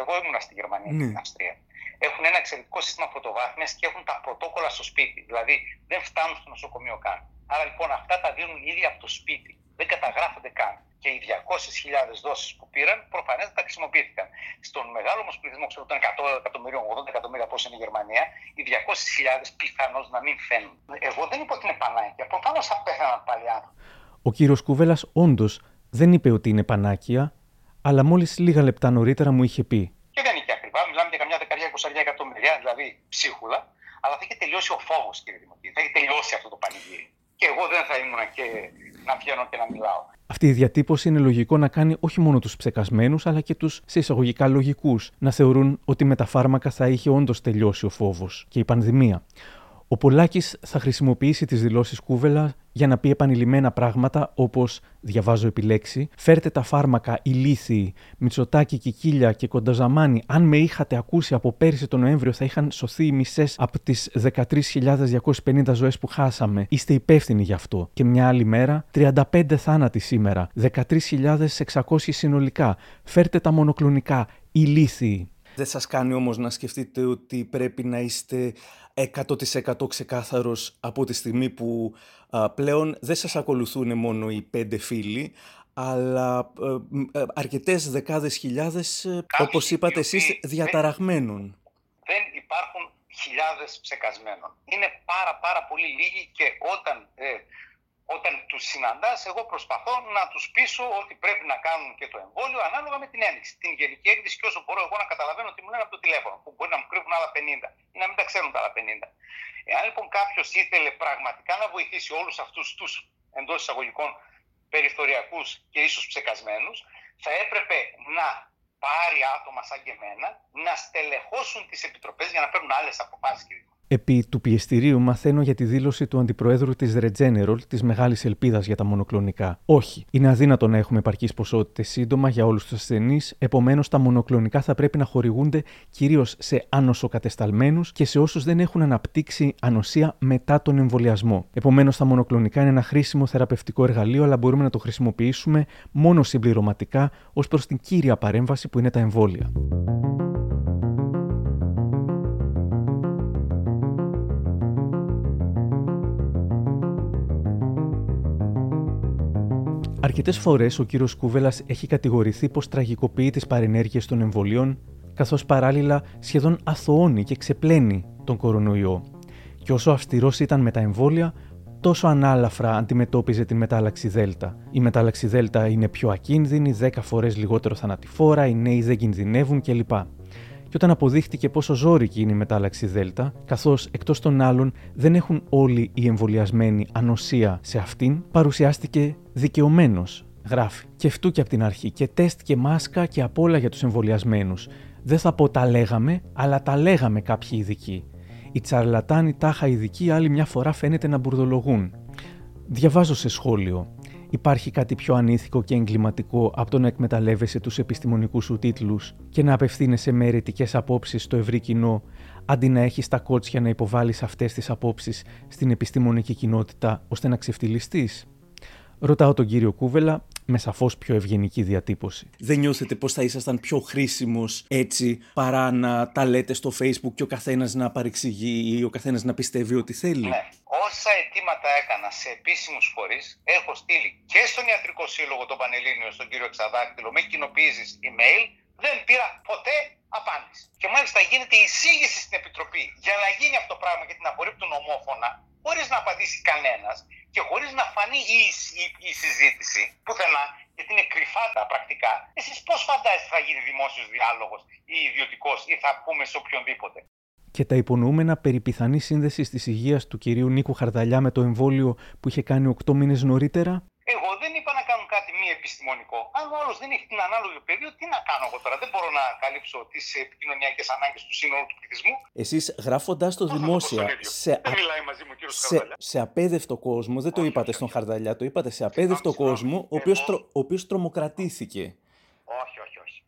S13: Εγώ ήμουν στη Γερμανία και
S12: Ναι.
S13: στην Αυστρία. Έχουν ένα εξαιρετικό σύστημα φωτοβάθμιας και έχουν τα πρωτόκολλα στο σπίτι. Δηλαδή δεν φτάνουν στο νοσοκομείο καν. Άρα λοιπόν αυτά τα δίνουν ήδη από το σπίτι. Δεν καταγράφονται καν. Και οι 200.000 δόσεις που πήραν προφανές τα χρησιμοποιήθηκαν. Στον μεγάλο όμω πληθυσμό, ξέρω των 100 εκατομμυρίων, 80 εκατομμύρια πώς είναι η Γερμανία, οι 200.000 πιθανώς να μην φαίνουν. Εγώ δεν είπα ότι είναι πανάκια. Προφανώς θα πέθαναν πάλι άνθρωποι.
S1: Ο κύριος Κούβελας όντως δεν είπε ότι είναι πανάκια, αλλά μόλις λίγα λεπτά νωρίτερα μου είχε πει
S13: Και δεν είναι και ακριβά. Μιλάμε για καμιά δεκαριά, εικοσαριά εκατομμυριά, δηλαδή ψίχουλα. Αλλά θα είχε τελειώσει ο φόβος, κύριε Δημοκίδη. Θα είχε τελειώσει αυτό το πανηγύρι. Και εγώ δεν θα ήμουν και να βγαίνω και να μιλάω.
S1: Αυτή η διατύπωση είναι λογικό να κάνει όχι μόνο τους ψεκασμένους, αλλά και τους σε εισαγωγικά λογικούς να θεωρούν ότι με τα φάρμακα θα είχε όντως τελειώσει ο φόβος και η πανδημία. Ο Πολάκης θα χρησιμοποιήσει τις δηλώσεις Κούβελα για να πει επανειλημμένα πράγματα όπως, διαβάζω επιλέξει, «Φέρτε τα φάρμακα ηλίθιοι, Μητσοτάκη, Κικίλια και Κοντοζαμάνι, αν με είχατε ακούσει από πέρυσι τον Νοέμβριο θα είχαν σωθεί οι μισές από τις 13.250 ζωές που χάσαμε. Είστε υπεύθυνοι γι' αυτό». Και μια άλλη μέρα, «35 θάνατοι σήμερα, 13.600 συνολικά, φέρτε τα μονοκλονικά, ηλίθιοι».
S12: Δεν σας κάνει όμως να σκεφτείτε ότι πρέπει να είστε 100% ξεκάθαρος από τη στιγμή που α, πλέον δεν σας ακολουθούν μόνο οι πέντε φίλοι, αλλά ε, ε, αρκετές δεκάδες χιλιάδες, ε, όπως είπατε εσείς, διαταραγμένων.
S13: Δεν υπάρχουν χιλιάδες ψεκασμένων. Είναι πάρα πάρα πολύ λίγοι και όταν ε, Όταν τους συναντάς, εγώ προσπαθώ να τους πείσω ότι πρέπει να κάνουν και το εμβόλιο ανάλογα με την ένδειξη. Την γενική έκδηση και όσο μπορώ εγώ να καταλαβαίνω ότι μου λένε από το τηλέφωνο, που μπορεί να μου κρύβουν άλλα 50 ή να μην τα ξέρουν τα άλλα 50. Εάν λοιπόν κάποιος ήθελε πραγματικά να βοηθήσει όλους αυτούς τους εντός εισαγωγικών περιθωριακούς και ίσως ψεκασμένους, θα έπρεπε να πάρει άτομα σαν και εμένα να στελεχώσουν τις επιτροπές για να παίρνουν άλλες αποφάσεις, κύριε
S1: Επί του πιεστηρίου μαθαίνω για τη δήλωση του αντιπροέδρου της Regeneron, της μεγάλης ελπίδας για τα μονοκλονικά. Όχι, είναι αδύνατο να έχουμε επαρκείς ποσότητες σύντομα για όλους τους ασθενείς, επομένως τα μονοκλονικά θα πρέπει να χορηγούνται κυρίως σε άνοσοκατεσταλμένου και σε όσους δεν έχουν αναπτύξει ανοσία μετά τον εμβολιασμό. Επομένως, τα μονοκλονικά είναι ένα χρήσιμο θεραπευτικό εργαλείο, αλλά μπορούμε να το χρησιμοποιήσουμε μόνο συμπληρωματικά ως προς την κύρια παρέμβαση που είναι τα εμβόλια. Αρκετές φορές ο κύριος Κούβελας έχει κατηγορηθεί πως τραγικοποιεί τις παρενέργειες των εμβολίων, καθώς παράλληλα σχεδόν αθωώνει και ξεπλένει τον κορονοϊό. Και όσο αυστηρός ήταν με τα εμβόλια, τόσο ανάλαφρα αντιμετώπιζε την μετάλλαξη Δέλτα. Η μετάλλαξη Δέλτα είναι πιο ακίνδυνη, 10 φορές λιγότερο θανατηφόρα, οι νέοι δεν κινδυνεύουν κλπ. Και όταν αποδείχτηκε πόσο ζώρικη είναι η μετάλλαξη Δέλτα, καθώς εκτός των άλλων δεν έχουν όλοι οι εμβολιασμένοι ανοσία σε αυτήν, παρουσιάστηκε δικαιωμένος, γράφει. Και αυτού και από την αρχή. Και τεστ και μάσκα και απ' όλα για τους εμβολιασμένους. Δεν θα πω τα λέγαμε, αλλά τα λέγαμε κάποιοι ειδικοί. Οι τσαρλατάνοι τάχα ειδικοί άλλη μια φορά φαίνεται να μπουρδολογούν. Διαβάζω σε σχόλιο. Υπάρχει κάτι πιο ανήθικο και εγκληματικό από το να εκμεταλλεύεσαι τους επιστημονικούς σου τίτλους και να απευθύνεσαι με αιρετικές απόψεις στο ευρύ κοινό, αντί να έχεις τα κότσια να υποβάλεις αυτές τις απόψεις στην επιστημονική κοινότητα ώστε να ξεφτυλιστείς; Ρωτάω τον κύριο Κούβελα με σαφώς πιο ευγενική διατύπωση.
S12: Δεν νιώθετε πως θα ήσασταν πιο χρήσιμος έτσι παρά να τα λέτε στο Facebook και ο καθένας να παρεξηγεί ή ο καθένας να πιστεύει ότι θέλει;
S13: Ναι. Όσα αιτήματα έκανα σε επίσημους φορείς έχω στείλει και στον Ιατρικό Σύλλογο τον Πανελλήνιο, στον κύριο Εξαδάκτυλο, με κοινοποιήσεις email. Δεν πήρα ποτέ απάντηση. Και μάλιστα γίνεται εισήγηση στην Επιτροπή για να γίνει αυτό το πράγμα και την απορρίπτουν ομόφωνα, χωρίς να απαντήσει κανένας και χωρίς να φανεί η, η, η συζήτηση πουθενά, γιατί είναι κρυφά τα πρακτικά, εσείς πώς φαντάζεστε θα γίνει δημόσιος διάλογος ή ιδιωτικός ή θα πούμε σε οποιονδήποτε;
S1: Και τα υπονοούμενα περί πιθανής σύνδεσης της υγείας του κυρίου Νίκου Χαρδαλιά με το εμβόλιο που είχε κάνει 8 μήνες νωρίτερα;
S13: Εγώ δεν είπα να κάνουν κάτι μη επιστημονικό. Αν ο άλλος δεν έχει την ανάλογη πεδίο, τι να κάνω εγώ τώρα; Δεν μπορώ να καλύψω τις επικοινωνιακές ανάγκες του σύνολου του πληθυσμού.
S12: Εσείς γράφοντα το δημόσια.
S13: Σε, δεν μιλάει μαζί μου, κύριος
S12: σε, σε απέδευτο κόσμο, δεν το είπατε στον Χαρδαλιά, το είπατε σε απέδευτο κόσμο, ο οποίος τρομοκρατήθηκε.
S13: Όχι, όχι, όχι.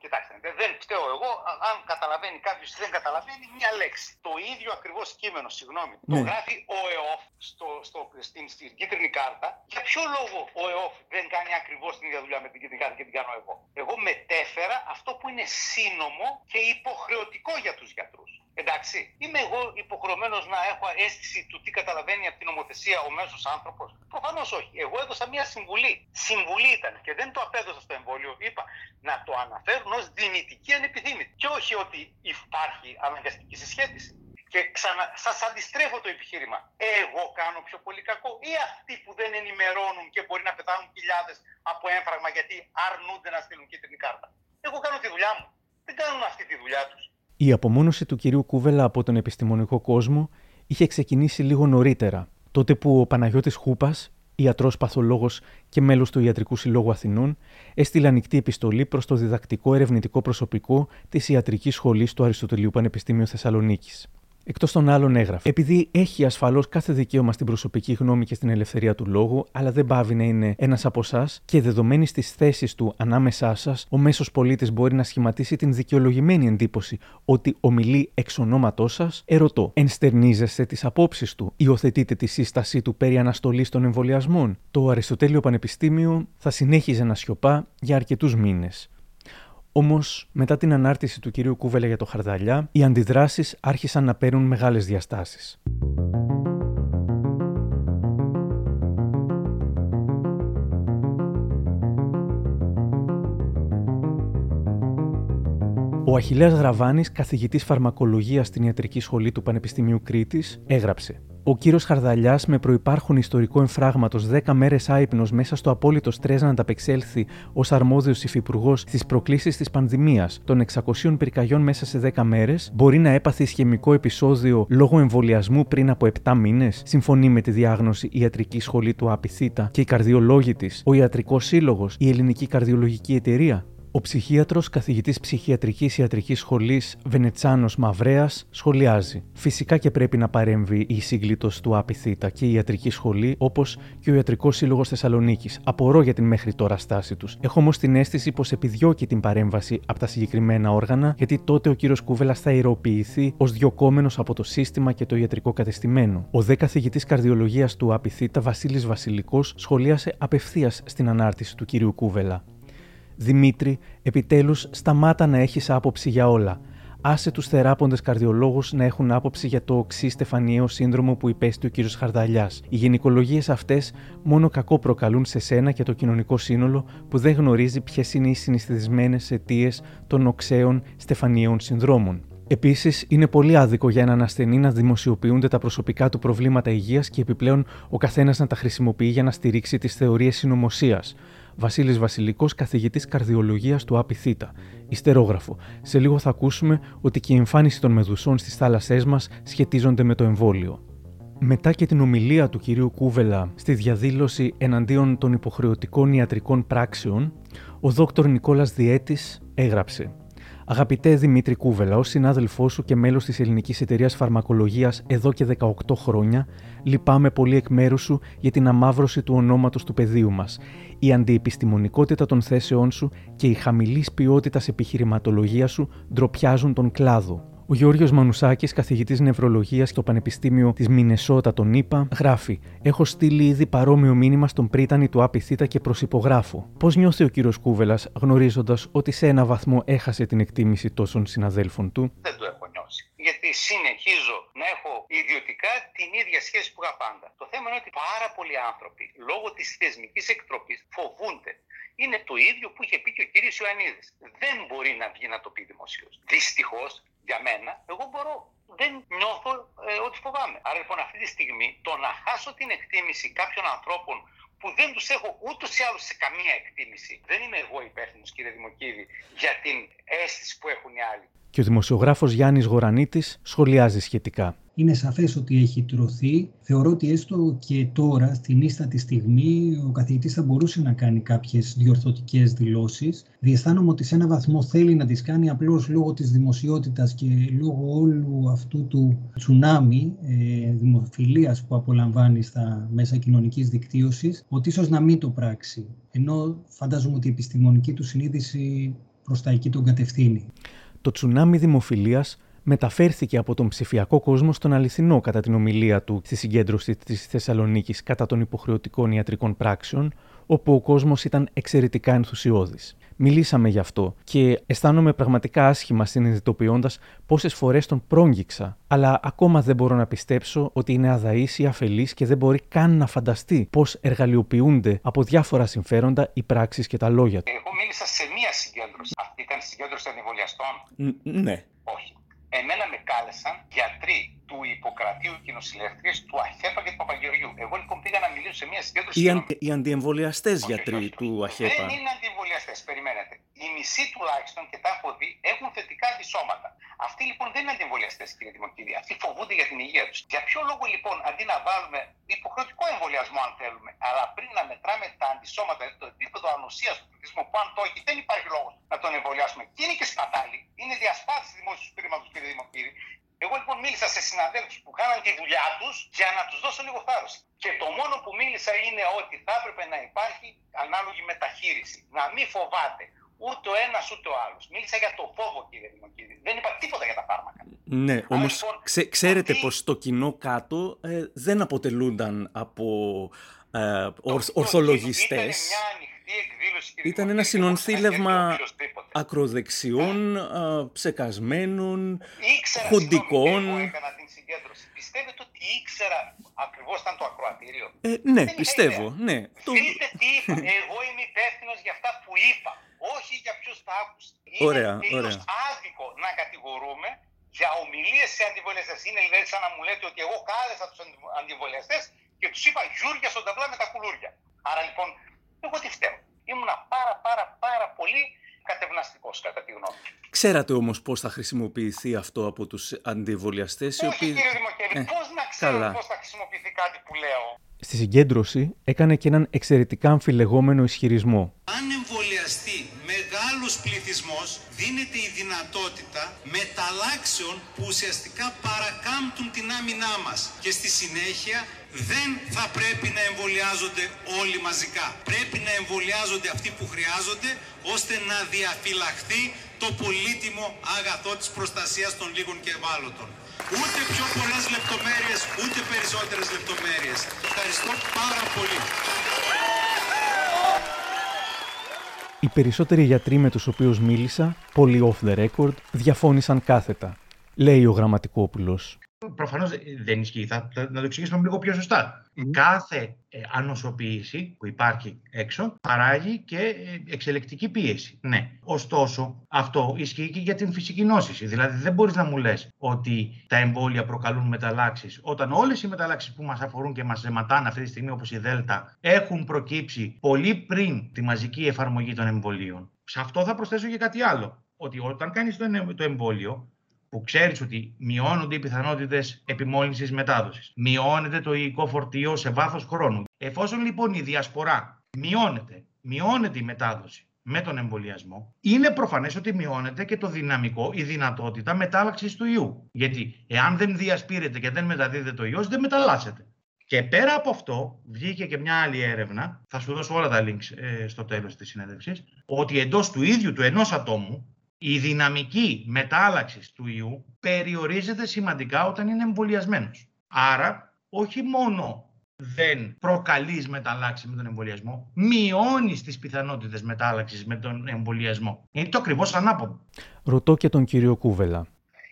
S13: Κοιτάξτε, δεν φταίω εγώ. Αν καταλαβαίνει κάποιος ή δεν καταλαβαίνει, μια λέξη. Το ίδιο ακριβώς κείμενο, συγγνώμη, το
S12: Ναι.
S13: γράφει ο ΕΟΦ στο, στο, στην, στην κίτρινη κάρτα. Για ποιο λόγο ο ΕΟΦ δεν κάνει ακριβώς την ίδια δουλειά με την κίτρινη κάρτα και την κάνω εγώ; Εγώ μετέφερα αυτό που είναι σύνομο και υποχρεωτικό για τους γιατρούς. Εντάξει, είμαι εγώ υποχρεωμένος να έχω αίσθηση του τι καταλαβαίνει από την νομοθεσία ο μέσος άνθρωπος; Προφανώς όχι. Εγώ έδωσα μια συμβουλή. Συμβουλή ήταν και δεν το απέδωσα στο εμβόλιο. Είπα να το αναφέρουν ως δυνητική ανεπιθύμητη. Και όχι ότι υπάρχει αναγκαστική συσχέτιση. Και ξανα, σας αντιστρέφω το επιχείρημα. Εγώ κάνω πιο πολύ κακό ή αυτοί που δεν ενημερώνουν και μπορεί να πεθάνουν χιλιάδες από έμφραγμα γιατί αρνούνται να στείλουν κίτρινη κάρτα. Εγώ κάνω τη δουλειά μου. Δεν κάνουν αυτή τη δουλειά τους.
S1: Η απομόνωση του κυρίου Κούβελα από τον επιστημονικό κόσμο είχε ξεκινήσει λίγο νωρίτερα, τότε που ο Παναγιώτης Χούπας, ιατρός παθολόγος και μέλος του Ιατρικού Συλλόγου Αθηνών, έστειλε ανοιχτή επιστολή προς το διδακτικό ερευνητικό προσωπικό της Ιατρικής Σχολής του Αριστοτελείου Πανεπιστήμιου Θεσσαλονίκης. Εκτός των άλλων, έγραφε. Επειδή έχει ασφαλώς κάθε δικαίωμα στην προσωπική γνώμη και στην ελευθερία του λόγου, αλλά δεν πάβει να είναι ένας από εσάς και δεδομένη τη θέση του ανάμεσά σας, ο μέσος πολίτης μπορεί να σχηματίσει την δικαιολογημένη εντύπωση ότι ομιλεί εξ ονόματός σας, ερωτώ, ενστερνίζεστε τις απόψεις του, υιοθετείτε τη σύστασή του περί αναστολής των εμβολιασμών; Το Αριστοτέλειο Πανεπιστήμιο θα συνέχιζε να σιωπά για αρκετούς μήνες. Όμως, μετά την ανάρτηση του κυρίου Κούβελα για το Χαρδαλιά, οι αντιδράσεις άρχισαν να παίρνουν μεγάλες διαστάσεις. Ο Αχιλέας Γραβάνης, καθηγητής φαρμακολογίας στην Ιατρική Σχολή του Πανεπιστημίου Κρήτης, έγραψε Ο κύριος Χαρδαλιάς, με προπάρχον ιστορικό εμφράγματος 10 μέρες άϊπνος μέσα στο απόλυτο στρες να ανταπεξέλθει ως αρμόδιος υφυπουργός στις προκλήσεις της πανδημίας των 600 πυρκαγιών μέσα σε 10 μέρες, μπορεί να έπαθει ισχυμικό επεισόδιο λόγω εμβολιασμού πριν από 7 μήνες, συμφωνεί με τη διάγνωση η Ιατρική Σχολή του Απιθύτα και η καρδιολόγη της, ο Ιατρικός Σύλλογος, η Ελληνική Καρδιολογική Εταιρεία. Ο ψυχίατρος καθηγητής ψυχιατρικής ιατρικής σχολής Βενετσάνος Μαυρέας σχολιάζει. Φυσικά και πρέπει να παρέμβει η σύγκλιτο του ΑΠΙΘΙΤΑ και η ιατρική σχολή, όπως και ο Ιατρικός Σύλλογος Θεσσαλονίκης. Απορώ για την μέχρι τώρα στάση τους. Έχω όμως την αίσθηση πως επιδιώκει την παρέμβαση από τα συγκεκριμένα όργανα, γιατί τότε ο κύριος Κούβελας θα ηρωποιηθεί ως διοκόμενο από το σύστημα και το ιατρικό κατεστημένο. Ο δε καθηγητής καρδιολογίας του ΑΠΙΘΙΤΑ Βασίλης Βασιλικός σχολίασε απευθείας στην ανάρτηση του κύριου Κούβελα. Δημήτρη, επιτέλους σταμάτα να έχεις άποψη για όλα. Άσε τους θεράποντες καρδιολόγους να έχουν άποψη για το οξύ στεφανιαίο σύνδρομο που υπέστη ο κύριος Χαρδαλιάς. Οι γυναικολογίες αυτές μόνο κακό προκαλούν σε σένα και το κοινωνικό σύνολο που δεν γνωρίζει ποιες είναι οι συνηθισμένε αιτίες των οξέων στεφανιαίων συνδρόμων. Επίσης, είναι πολύ άδικο για έναν ασθενή να δημοσιοποιούνται τα προσωπικά του προβλήματα υγείας και επιπλέον ο καθένας να τα χρησιμοποιεί για να στηρίξει τις θεωρίες συνωμοσίας. Βασίλης Βασιλικός, καθηγητής καρδιολογίας του ΑΠΙΘΙΤΑ. Ιστερόγραφο. Σε λίγο θα ακούσουμε ότι και η εμφάνιση των μεδουσών στις θάλασσές μας σχετίζονται με το εμβόλιο. Μετά και την ομιλία του κυρίου Κούβελα στη διαδήλωση εναντίον των υποχρεωτικών ιατρικών πράξεων, ο δόκτωρ Νικόλας Διέτης έγραψε Αγαπητέ Δημήτρη Κούβελα, ως συνάδελφό σου και μέλος της Ελληνικής Εταιρείας Φαρμακολογίας εδώ και 18 χρόνια, λυπάμαι πολύ εκ μέρους σου για την αμάβρωση του ονόματος του πεδίου μας. Η αντιεπιστημονικότητα των θέσεών σου και η χαμηλής ποιότητας επιχειρηματολογίας σου ντροπιάζουν τον κλάδο. Ο Γιώργο Μανουσάκης, καθηγητής νευρολογίας στο Πανεπιστήμιο της Μινεσότα, τον ΗΠΑ, γράφει: Έχω στείλει ήδη παρόμοιο μήνυμα στον πρίτανη του Απιθύτα και προσυπογράφω. Πώς νιώθει ο κύριος Κούβελας, γνωρίζοντας ότι σε ένα βαθμό έχασε την εκτίμηση τόσων συναδέλφων του;
S13: Δεν το έχω νιώσει. Γιατί συνεχίζω να έχω ιδιωτικά την ίδια σχέση που είχα πάντα. Το θέμα είναι ότι πάρα πολλοί άνθρωποι, λόγω της θεσμικής εκτροπής, φοβούνται είναι το ίδιο που είχε πει και ο κύριος Ιωαννίδης. Δεν μπορεί να βγει να το πει δημοσίως. Δυστυχώς για μένα, εγώ μπορώ, δεν νιώθω ε, ότι φοβάμαι. Άρα λοιπόν αυτή τη στιγμή το να χάσω την εκτίμηση κάποιων ανθρώπων που δεν τους έχω ούτως ή άλλως σε καμία εκτίμηση. Δεν είμαι εγώ υπεύθυνος, κύριε Δημοκίδη, για την αίσθηση που έχουν οι άλλοι.
S1: Και ο δημοσιογράφος Γιάννης Γορανίτης σχολιάζει σχετικά
S4: είναι σαφές ότι έχει τρωθεί. Θεωρώ ότι έστω και τώρα, στην ίστατη στιγμή, ο καθηγητής θα μπορούσε να κάνει κάποιες διορθωτικές δηλώσεις. Διαισθάνομαι ότι σε ένα βαθμό θέλει να τις κάνει απλώς λόγω της δημοσιότητας και λόγω όλου αυτού του τσουνάμι ε, δημοφιλίας που απολαμβάνει στα μέσα κοινωνικής δικτύωσης, ότι ίσως να μην το πράξει. Ενώ φαντάζομαι ότι η επιστημονική του συνείδηση προς τα εκεί τον κατευθύνει.
S1: Το τσουνάμι δημοφιλίας μεταφέρθηκε από τον ψηφιακό κόσμο στον αληθινό κατά την ομιλία του στη συγκέντρωση της Θεσσαλονίκης κατά των υποχρεωτικών ιατρικών πράξεων, όπου ο κόσμος ήταν εξαιρετικά ενθουσιώδης. Μιλήσαμε γι' αυτό και αισθάνομαι πραγματικά άσχημα συνειδητοποιώντας πόσες φορές τον πρόγγιξα. Αλλά ακόμα δεν μπορώ να πιστέψω ότι είναι αδαής ή αφελής και δεν μπορεί καν να φανταστεί πώς εργαλειοποιούνται από διάφορα συμφέροντα οι πράξεις και τα λόγια του.
S13: Εγώ μίλησα σε μία συγκέντρωση. Αυτή ήταν η συγκέντρωση των εμβολιαστών.
S1: Ναι.
S13: Όχι. Εμένα με κάλεσαν γιατροί του Ιπποκρατίου και νοσηλεύτριε του ΑΧΕΠΑ και του Παπαγεωργιού. Εγώ λοιπόν πήγα να μιλήσω σε μια συγκέντρωση.
S12: Οι, αν, οι αντιεμβολιαστές γιατροί του ΑΧΕΠΑ.
S13: Δεν είναι αντιεμβολιαστές, περιμένετε. Οι μισοί τουλάχιστον και τα έχω δει έχουν θετικά αντισώματα. Αυτοί λοιπόν δεν είναι αντιεμβολιαστές, κύριε Δημοκίδη. Αυτοί φοβούνται για την υγεία τους. Για ποιο λόγο λοιπόν αντί να βάλουμε υποχρεωτικό εμβολιασμό, αν θέλουμε, αλλά πριν να μετράμε τα αντισώματα, δηλαδή το επίπεδο ανοσίας του πληθυσμού, που αν το έχει, δεν υπάρχει λόγος να τον εμβολιάσουμε. Και είναι και σπατάλη. Είναι διασπάθηση δημόσιου πείρηματο, κύριε Δημοκίδη. Εγώ λοιπόν μίλησα σε συναδέλφους που κάναν τη δουλειά τους για να τους δώσω λίγο θάρρος. Και το μόνο που μίλησα είναι ότι θα έπρεπε να υπάρχει ανάλογη μεταχείριση. Να μην φοβάται ούτε ο ένας ούτε ο άλλος. Μίλησα για το φόβο, κύριε Δημοκίδη. Δεν είπα τίποτα για τα φάρμακα.
S12: Ναι, όμως
S13: λοιπόν,
S12: ξέρετε ότι... πως το κοινό κάτω ε, δεν αποτελούνταν από ε, ορθολογιστές.
S13: Ήταν μια ανοιχτή εκδήλωση. Κύριε
S12: ήταν ένα συνονθήλευμα ακροδεξιών, α, ψεκασμένων,
S13: ήξερα,
S12: χοντικών.
S13: Εγώ έκανα την συγκέντρωση. Πιστεύετε ότι ήξερα ακριβώς ήταν το ακροατήριο;
S12: Ε, ναι, πιστεύω. Ναι.
S13: Το... Δείτε τι είπα; Εγώ είμαι υπεύθυνο για αυτά που είπα. Όχι για ποιους τα άκουσα.
S12: Ωραία,
S13: είναι
S12: ωραία.
S13: άδικο να κατηγορούμε για ομιλίες φιλίε σε αντιβολιαστέ. Είναι δηλαδή σαν να μου λέτε ότι εγώ κάλεσα τους αντιβολιαστέ και τους είπα γιούρια στον ταβλά με τα κουλούρια. Άρα λοιπόν, εγώ τι φταίω; Ήμουνα πάρα πάρα πάρα πολύ κατευναστικός κατά τη γνώμη μου.
S12: Ξέρατε όμως πώς θα χρησιμοποιηθεί αυτό από τους αντιβολιαστές.
S13: Όχι, οποίοι... κύριε Δημοκέλη, ε, πώς να ξέρω πώς θα χρησιμοποιηθεί κάτι που λέω.
S1: Στη συγκέντρωση έκανε και έναν εξαιρετικά αμφιλεγόμενο ισχυρισμό.
S2: Αν εμβολιαστεί μεγάλος πληθυσμός, δίνεται η δυνατότητα μεταλλάξεων που ουσιαστικά παρακάμπτουν την άμυνά μας. Και στη συνέχεια δεν θα πρέπει να εμβολιάζονται όλοι μαζικά. Πρέπει να εμβολιάζονται αυτοί που χρειάζονται, ώστε να διαφυλαχθεί το πολύτιμο αγαθό της προστασίας των λίγων και ευάλωτων. Ούτε πιο πολλές λεπτομέρειες, ούτε περισσότερες λεπτομέρειες. Ευχαριστώ πάρα πολύ.
S1: Οι περισσότεροι γιατροί με τους οποίους μίλησα, πολύ off the record, διαφώνησαν κάθετα, λέει ο Γραμματικόπουλος.
S11: Προφανώς δεν ισχύει. Θα, θα, να το εξηγήσουμε λίγο πιο σωστα Κάθε ε, ανοσοποίηση που υπάρχει έξω παράγει και ε, εξελεκτική πίεση. Ναι. Ωστόσο, αυτό ισχύει και για την φυσική νόσηση. Δηλαδή, δεν μπορείς να μου λες ότι τα εμβόλια προκαλούν μεταλλάξεις, όταν όλες οι μεταλλάξεις που μας αφορούν και μας ζεματάνε αυτή τη στιγμή, όπως η Δέλτα, έχουν προκύψει πολύ πριν τη μαζική εφαρμογή των εμβολίων. Σε αυτό θα προσθέσω και κάτι άλλο. Ότι όταν κάνεις το εμβόλιο, που ξέρεις ότι μειώνονται οι πιθανότητες επιμόλυνσης μετάδοσης. Μειώνεται το υλικό φορτίο σε βάθος χρόνου. Εφόσον λοιπόν η διασπορά μειώνεται, μειώνεται η μετάδοση με τον εμβολιασμό, είναι προφανές ότι μειώνεται και το δυναμικό, η δυνατότητα μετάλλαξης του ιού. Γιατί εάν δεν διασπείρεται και δεν μεταδίδεται το ιός, δεν μεταλλάσσεται. Και πέρα από αυτό, βγήκε και μια άλλη έρευνα, θα σου δώσω όλα τα links ε, στο τέλος της συνέντευξης, ότι εντός του ίδιου του ενός ατόμου η δυναμική μετάλλαξης του ιού περιορίζεται σημαντικά όταν είναι εμβολιασμένος. Άρα, όχι μόνο δεν προκαλείς μεταλλάξει με τον εμβολιασμό, μειώνεις τις πιθανότητες μετάλλαξης με τον εμβολιασμό. Είναι το ακριβώς ανάποδο.
S1: Ρωτώ και τον κύριο Κούβελα.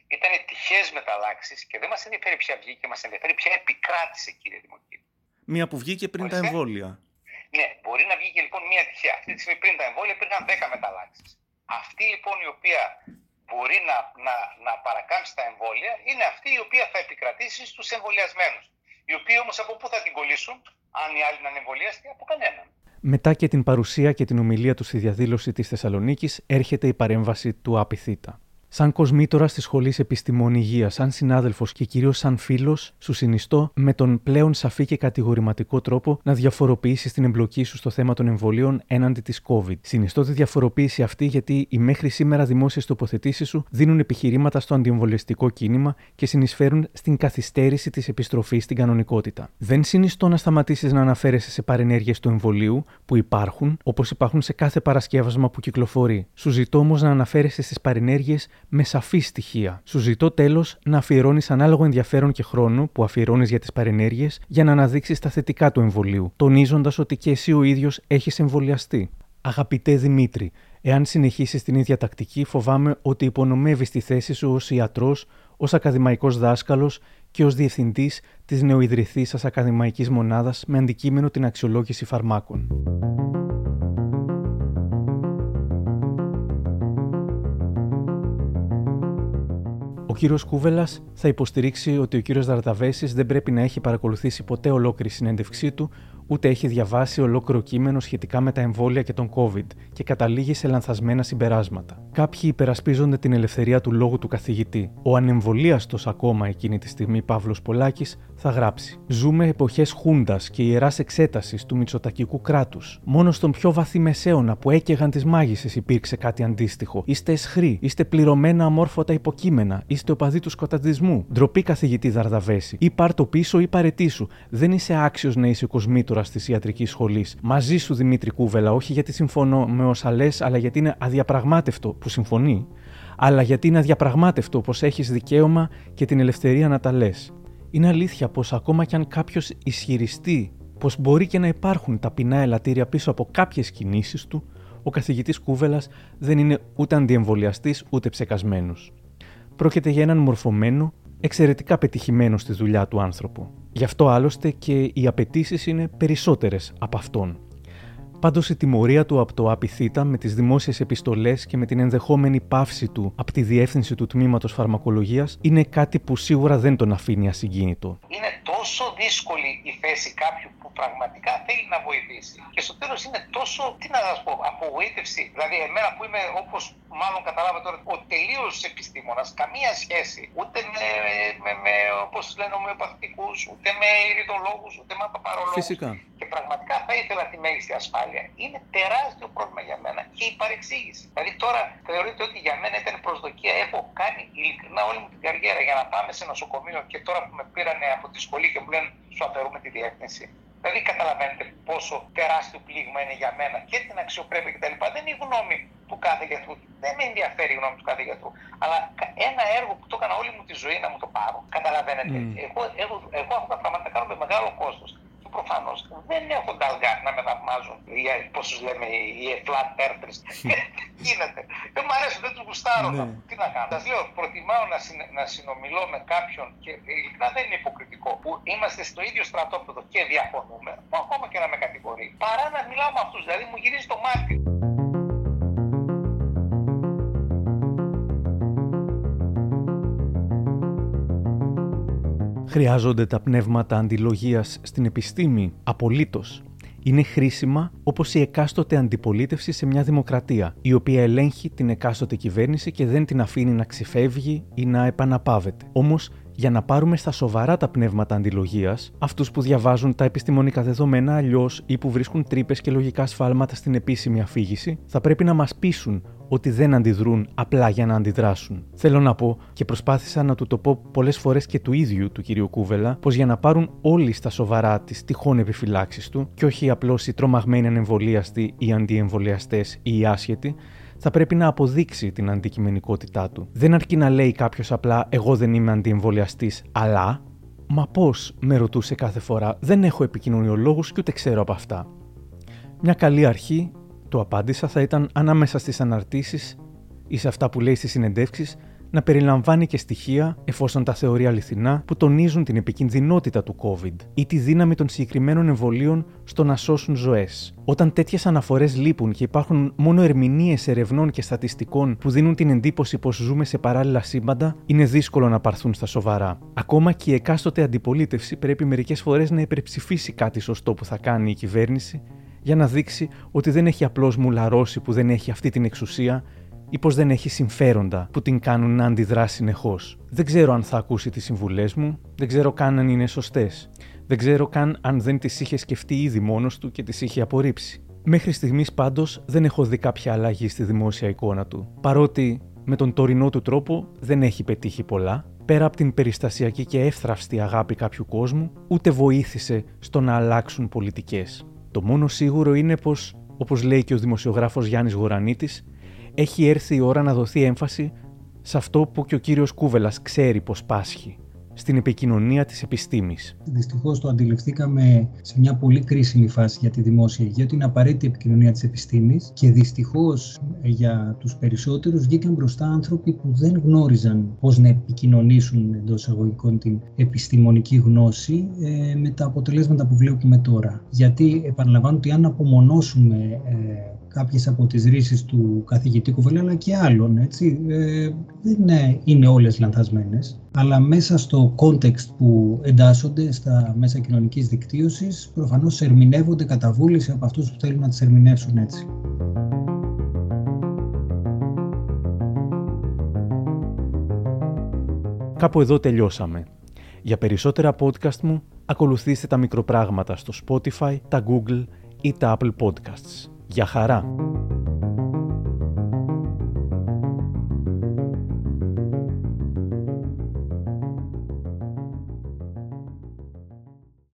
S13: Ήταν τυχές μεταλλάξεις και δεν μας ενδιαφέρει ποια βγήκε, μας ενδιαφέρει ποια επικράτησε, κύριε Δημοκίτη.
S12: Μία που βγήκε πριν τα εμβόλια.
S13: Ναι, μπορεί να βγήκε λοιπόν μία τυχαία. Αυτή τη στιγμή πριν τα εμβόλια υπήρχαν 10 μεταλλάξεις. Αυτή λοιπόν η οποία μπορεί να, να, να παρακάμψει τα εμβόλια είναι αυτή η οποία θα επικρατήσει στους εμβολιασμένους. Οι οποίοι όμως από πού θα την κολλήσουν, αν οι άλλοι να είναι εμβολιαστοί, από κανέναν.
S1: Μετά και την παρουσία και την ομιλία τους στη διαδήλωση της Θεσσαλονίκης έρχεται η παρέμβαση του Απιθύτα. Σαν κοσμήτορα τη Σχολή Επιστημών Υγείας, σαν συνάδελφος και κυρίως σαν φίλος, σου συνιστώ με τον πλέον σαφή και κατηγορηματικό τρόπο να διαφοροποιήσεις την εμπλοκή σου στο θέμα των εμβολίων έναντι της COVID. Συνιστώ τη διαφοροποίηση αυτή γιατί οι μέχρι σήμερα δημόσιες τοποθετήσεις σου δίνουν επιχειρήματα στο αντιεμβολιαστικό κίνημα και συνεισφέρουν στην καθυστέρηση της επιστροφής στην κανονικότητα. Δεν συνιστώ να σταματήσεις να αναφέρεσαι σε παρενέργειες του εμβολίου που υπάρχουν, όπως υπάρχουν σε κάθε παρασκεύασμα που κυκλοφορεί. Σου ζητώ όμως να αναφέρεσαι στις παρενέργειες με σαφή στοιχεία. Σου ζητώ τέλος να αφιερώνεις ανάλογο ενδιαφέρον και χρόνο που αφιερώνεις για τις παρενέργειες για να αναδείξεις τα θετικά του εμβολίου, τονίζοντας ότι και εσύ ο ίδιος έχεις εμβολιαστεί. Αγαπητέ Δημήτρη, εάν συνεχίσεις την ίδια τακτική, φοβάμαι ότι υπονομεύεις τη θέση σου ως ιατρός, ως ακαδημαϊκός δάσκαλος και ως διευθυντής της νεοειδρυθή ακαδημαϊκής μονάδας με αντικείμενο την αξιολόγηση φαρμάκων. Κύριος Κούβελας θα υποστηρίξει ότι ο κύριος Δαρταβέσης δεν πρέπει να έχει παρακολουθήσει ποτέ ολόκληρη συνέντευξή του, ούτε έχει διαβάσει ολόκληρο κείμενο σχετικά με τα εμβόλια και τον COVID και καταλήγει σε λανθασμένα συμπεράσματα. Κάποιοι υπερασπίζονται την ελευθερία του λόγου του καθηγητή. Ο ανεμβολίαστος ακόμα εκείνη τη στιγμή Παύλος Πολάκης θα γράψει: Ζούμε εποχές χούντας και ιεράς εξέτασης του μυτσοτακικού κράτους. Μόνο στον πιο βαθύ μεσαίωνα που έκαιγαν τις μάγισσες υπήρξε κάτι αντίστοιχο. Είστε εσχροί, είστε πληρωμένα αμόρφωτα υποκείμενα, είστε οπαδοί του σκοταδισμού. Ντροπή καθηγητή Δαρδαβέση. Ή πάρ το πίσω ή παρετήσου. Δεν είσαι άξιος να είσαι κοσμήτορα τη ιατρική σχολή. Μαζί σου Δημήτρη Κούβελα, όχι γιατί συμφωνώ με όσα λες, αλλά γιατί είναι αδιαπραγμάτευτο που συμφωνεί, αλλά γιατί είναι αδιαπραγμάτευτο πως έχεις δικαίωμα και την ελευθερία να τα λες. Είναι αλήθεια πως ακόμα κι αν κάποιος ισχυριστεί πως μπορεί και να υπάρχουν ταπεινά ελαττήρια πίσω από κάποιες κινήσεις του, ο καθηγητής Κούβελας δεν είναι ούτε αντιεμβολιαστής ούτε ψεκασμένος. Πρόκειται για έναν μορφωμένο, εξαιρετικά πετυχημένο στη δουλειά του άνθρωπο. Γι' αυτό άλλωστε και οι απαιτήσεις είναι περισσότερες από αυτόν. Πάντω η τιμωρία του από το ΑΠΙΘΙΤΑ με τις δημόσιες επιστολές και με την ενδεχόμενη πάυση του από τη διεύθυνση του τμήματος φαρμακολογίας είναι κάτι που σίγουρα δεν τον αφήνει ασυγκίνητο.
S13: Είναι τόσο δύσκολη η θέση κάποιου που πραγματικά θέλει να βοηθήσει. Και στο τέλος είναι τόσο, τι να σας πω, απογοήτευση. Δηλαδή, εμένα που είμαι όπως μάλλον καταλάβατε τώρα, ο τελείως επιστήμονας, καμία σχέση ούτε με, με, με όπως λένε, ομοιοπαθητικούς, ούτε με ειρητολόγους, ούτε με απαπαρολόγου.
S1: Φυσικά.
S13: Και πραγματικά θα ήθελα τη μέγιστη ασφάλεια. Είναι τεράστιο πρόβλημα για μένα και η παρεξήγηση. Δηλαδή, τώρα θεωρείτε ότι για μένα ήταν προσδοκία. Έχω κάνει ειλικρινά όλη μου την καριέρα για να πάμε σε νοσοκομείο και τώρα που με πήρανε από τη σχολή και μου λένε σου αφαιρούμε τη διεύθυνση. Δηλαδή καταλαβαίνετε πόσο τεράστιο πλήγμα είναι για μένα και την αξιοπρέπεια κτλ. Δεν είναι η γνώμη του κάθε γιατρού. Δεν με ενδιαφέρει η γνώμη του κάθε γιατρού. Αλλά ένα έργο που το έκανα όλη μου τη ζωή να μου το πάρω. Καταλαβαίνετε. Mm. Εγώ, εγώ, εγώ αυτά τα πράγματα κάνω με μεγάλο κόστο. Και προφανώς δεν έχω νταλγκά να με θαυμάζουν πώς τους λέμε οι flat earthers. Γίνεται. Δεν μου αρέσει, δεν τους γουστάρω. Ναι. Τι να κάνω. Σας λέω, προτιμάω να, συν, να συνομιλώ με κάποιον και ειλικρινά δεν είναι υποκριτικό που είμαστε στο ίδιο στρατόπεδο και διαφωνούμε, ακόμα και να με κατηγορεί, παρά να μιλάω με αυτούς. Δηλαδή μου γυρίζει το μάτι.
S1: Χρειάζονται τα πνεύματα αντιλογίας στην επιστήμη, απολύτως. Είναι χρήσιμα όπως η εκάστοτε αντιπολίτευση σε μια δημοκρατία, η οποία ελέγχει την εκάστοτε κυβέρνηση και δεν την αφήνει να ξεφεύγει ή να επαναπάβεται. Όμως, για να πάρουμε στα σοβαρά τα πνεύματα αντιλογίας, αυτούς που διαβάζουν τα επιστημονικά δεδομένα αλλιώς ή που βρίσκουν τρύπες και λογικά σφάλματα στην επίσημη αφήγηση, θα πρέπει να μας πείσουν ότι δεν αντιδρούν απλά για να αντιδράσουν. Θέλω να πω, και προσπάθησα να του το πω πολλές φορές και του ίδιου του κυρίου Κούβελα, πως για να πάρουν όλοι στα σοβαρά τις τυχόν επιφυλάξεις του, και όχι απλώς οι τρομαγμένοι ανεμβολίαστοι ή αντιεμβολιαστές ή οι άσχετοι, θα πρέπει να αποδείξει την αντικειμενικότητά του. Δεν αρκεί να λέει κάποιος απλά Εγώ δεν είμαι αντιεμβολιαστής, αλλά. Μα πώς, με ρωτούσε κάθε φορά, δεν έχω επικοινωνιολόγους και ούτε ξέρω από αυτά. Μια καλή αρχή του απάντησα θα ήταν ανάμεσα στις αναρτήσεις ή σε αυτά που λέει στις συνεντεύξεις να περιλαμβάνει και στοιχεία, εφόσον τα θεωρεί αληθινά, που τονίζουν την επικινδυνότητα του COVID ή τη δύναμη των συγκεκριμένων εμβολίων στο να σώσουν ζωές. Όταν τέτοιες αναφορές λείπουν και υπάρχουν μόνο ερμηνείες ερευνών και στατιστικών που δίνουν την εντύπωση πως ζούμε σε παράλληλα σύμπαντα, είναι δύσκολο να πάρθουν στα σοβαρά. Ακόμα και η εκάστοτε αντιπολίτευση πρέπει μερικές φορές να υπερψηφίσει κάτι σωστό που θα κάνει η κυβέρνηση για να δείξει ότι δεν έχει απλώς μουλαρώσει που δεν έχει αυτή την εξουσία ή πως δεν έχει συμφέροντα που την κάνουν να αντιδρά συνεχώς. Δεν ξέρω αν θα ακούσει τις συμβουλές μου, δεν ξέρω καν αν είναι σωστές. Δεν ξέρω καν αν δεν τις είχε σκεφτεί ήδη μόνος του και τις είχε απορρίψει. Μέχρι στιγμής πάντως δεν έχω δει κάποια αλλαγή στη δημόσια εικόνα του. Παρότι με τον τωρινό του τρόπο δεν έχει πετύχει πολλά, πέρα από την περιστασιακή και εύθραυστη αγάπη κάποιου κόσμου, ούτε βοήθησε στο να αλλάξουν πολιτικές. Το μόνο σίγουρο είναι πως, όπως λέει και ο δημοσιογράφος Γιάννης Γορανίτης, έχει έρθει η ώρα να δοθεί έμφαση σε αυτό που και ο κύριος Κούβελας ξέρει πως πάσχει, στην επικοινωνία της επιστήμης.
S4: Δυστυχώς το αντιληφθήκαμε σε μια πολύ κρίσιμη φάση για τη δημόσια υγεία ότι είναι απαραίτητη η επικοινωνία της επιστήμης και δυστυχώς ε, για τους περισσότερους βγήκαν μπροστά άνθρωποι που δεν γνώριζαν πώς να επικοινωνήσουν εντός εισαγωγικών την επιστημονική γνώση ε, με τα αποτελέσματα που βλέπουμε τώρα. Γιατί επαναλαμβάνω ότι αν απομονώσουμε ε, κάποιες από τις ρίσεις του καθηγητή Κουβέλα αλλά και άλλων. Έτσι. Ε, δεν είναι, είναι όλες λανθασμένες, αλλά μέσα στο context που εντάσσονται στα μέσα κοινωνικής δικτύωσης προφανώς ερμηνεύονται κατά βούληση από αυτούς που θέλουν να τις ερμηνεύσουν έτσι.
S1: Κάπου εδώ τελειώσαμε. Για περισσότερα podcast μου, ακολουθήστε τα μικροπράγματα στο Spotify, τα Google ή τα Apple Podcasts. Για χαρά!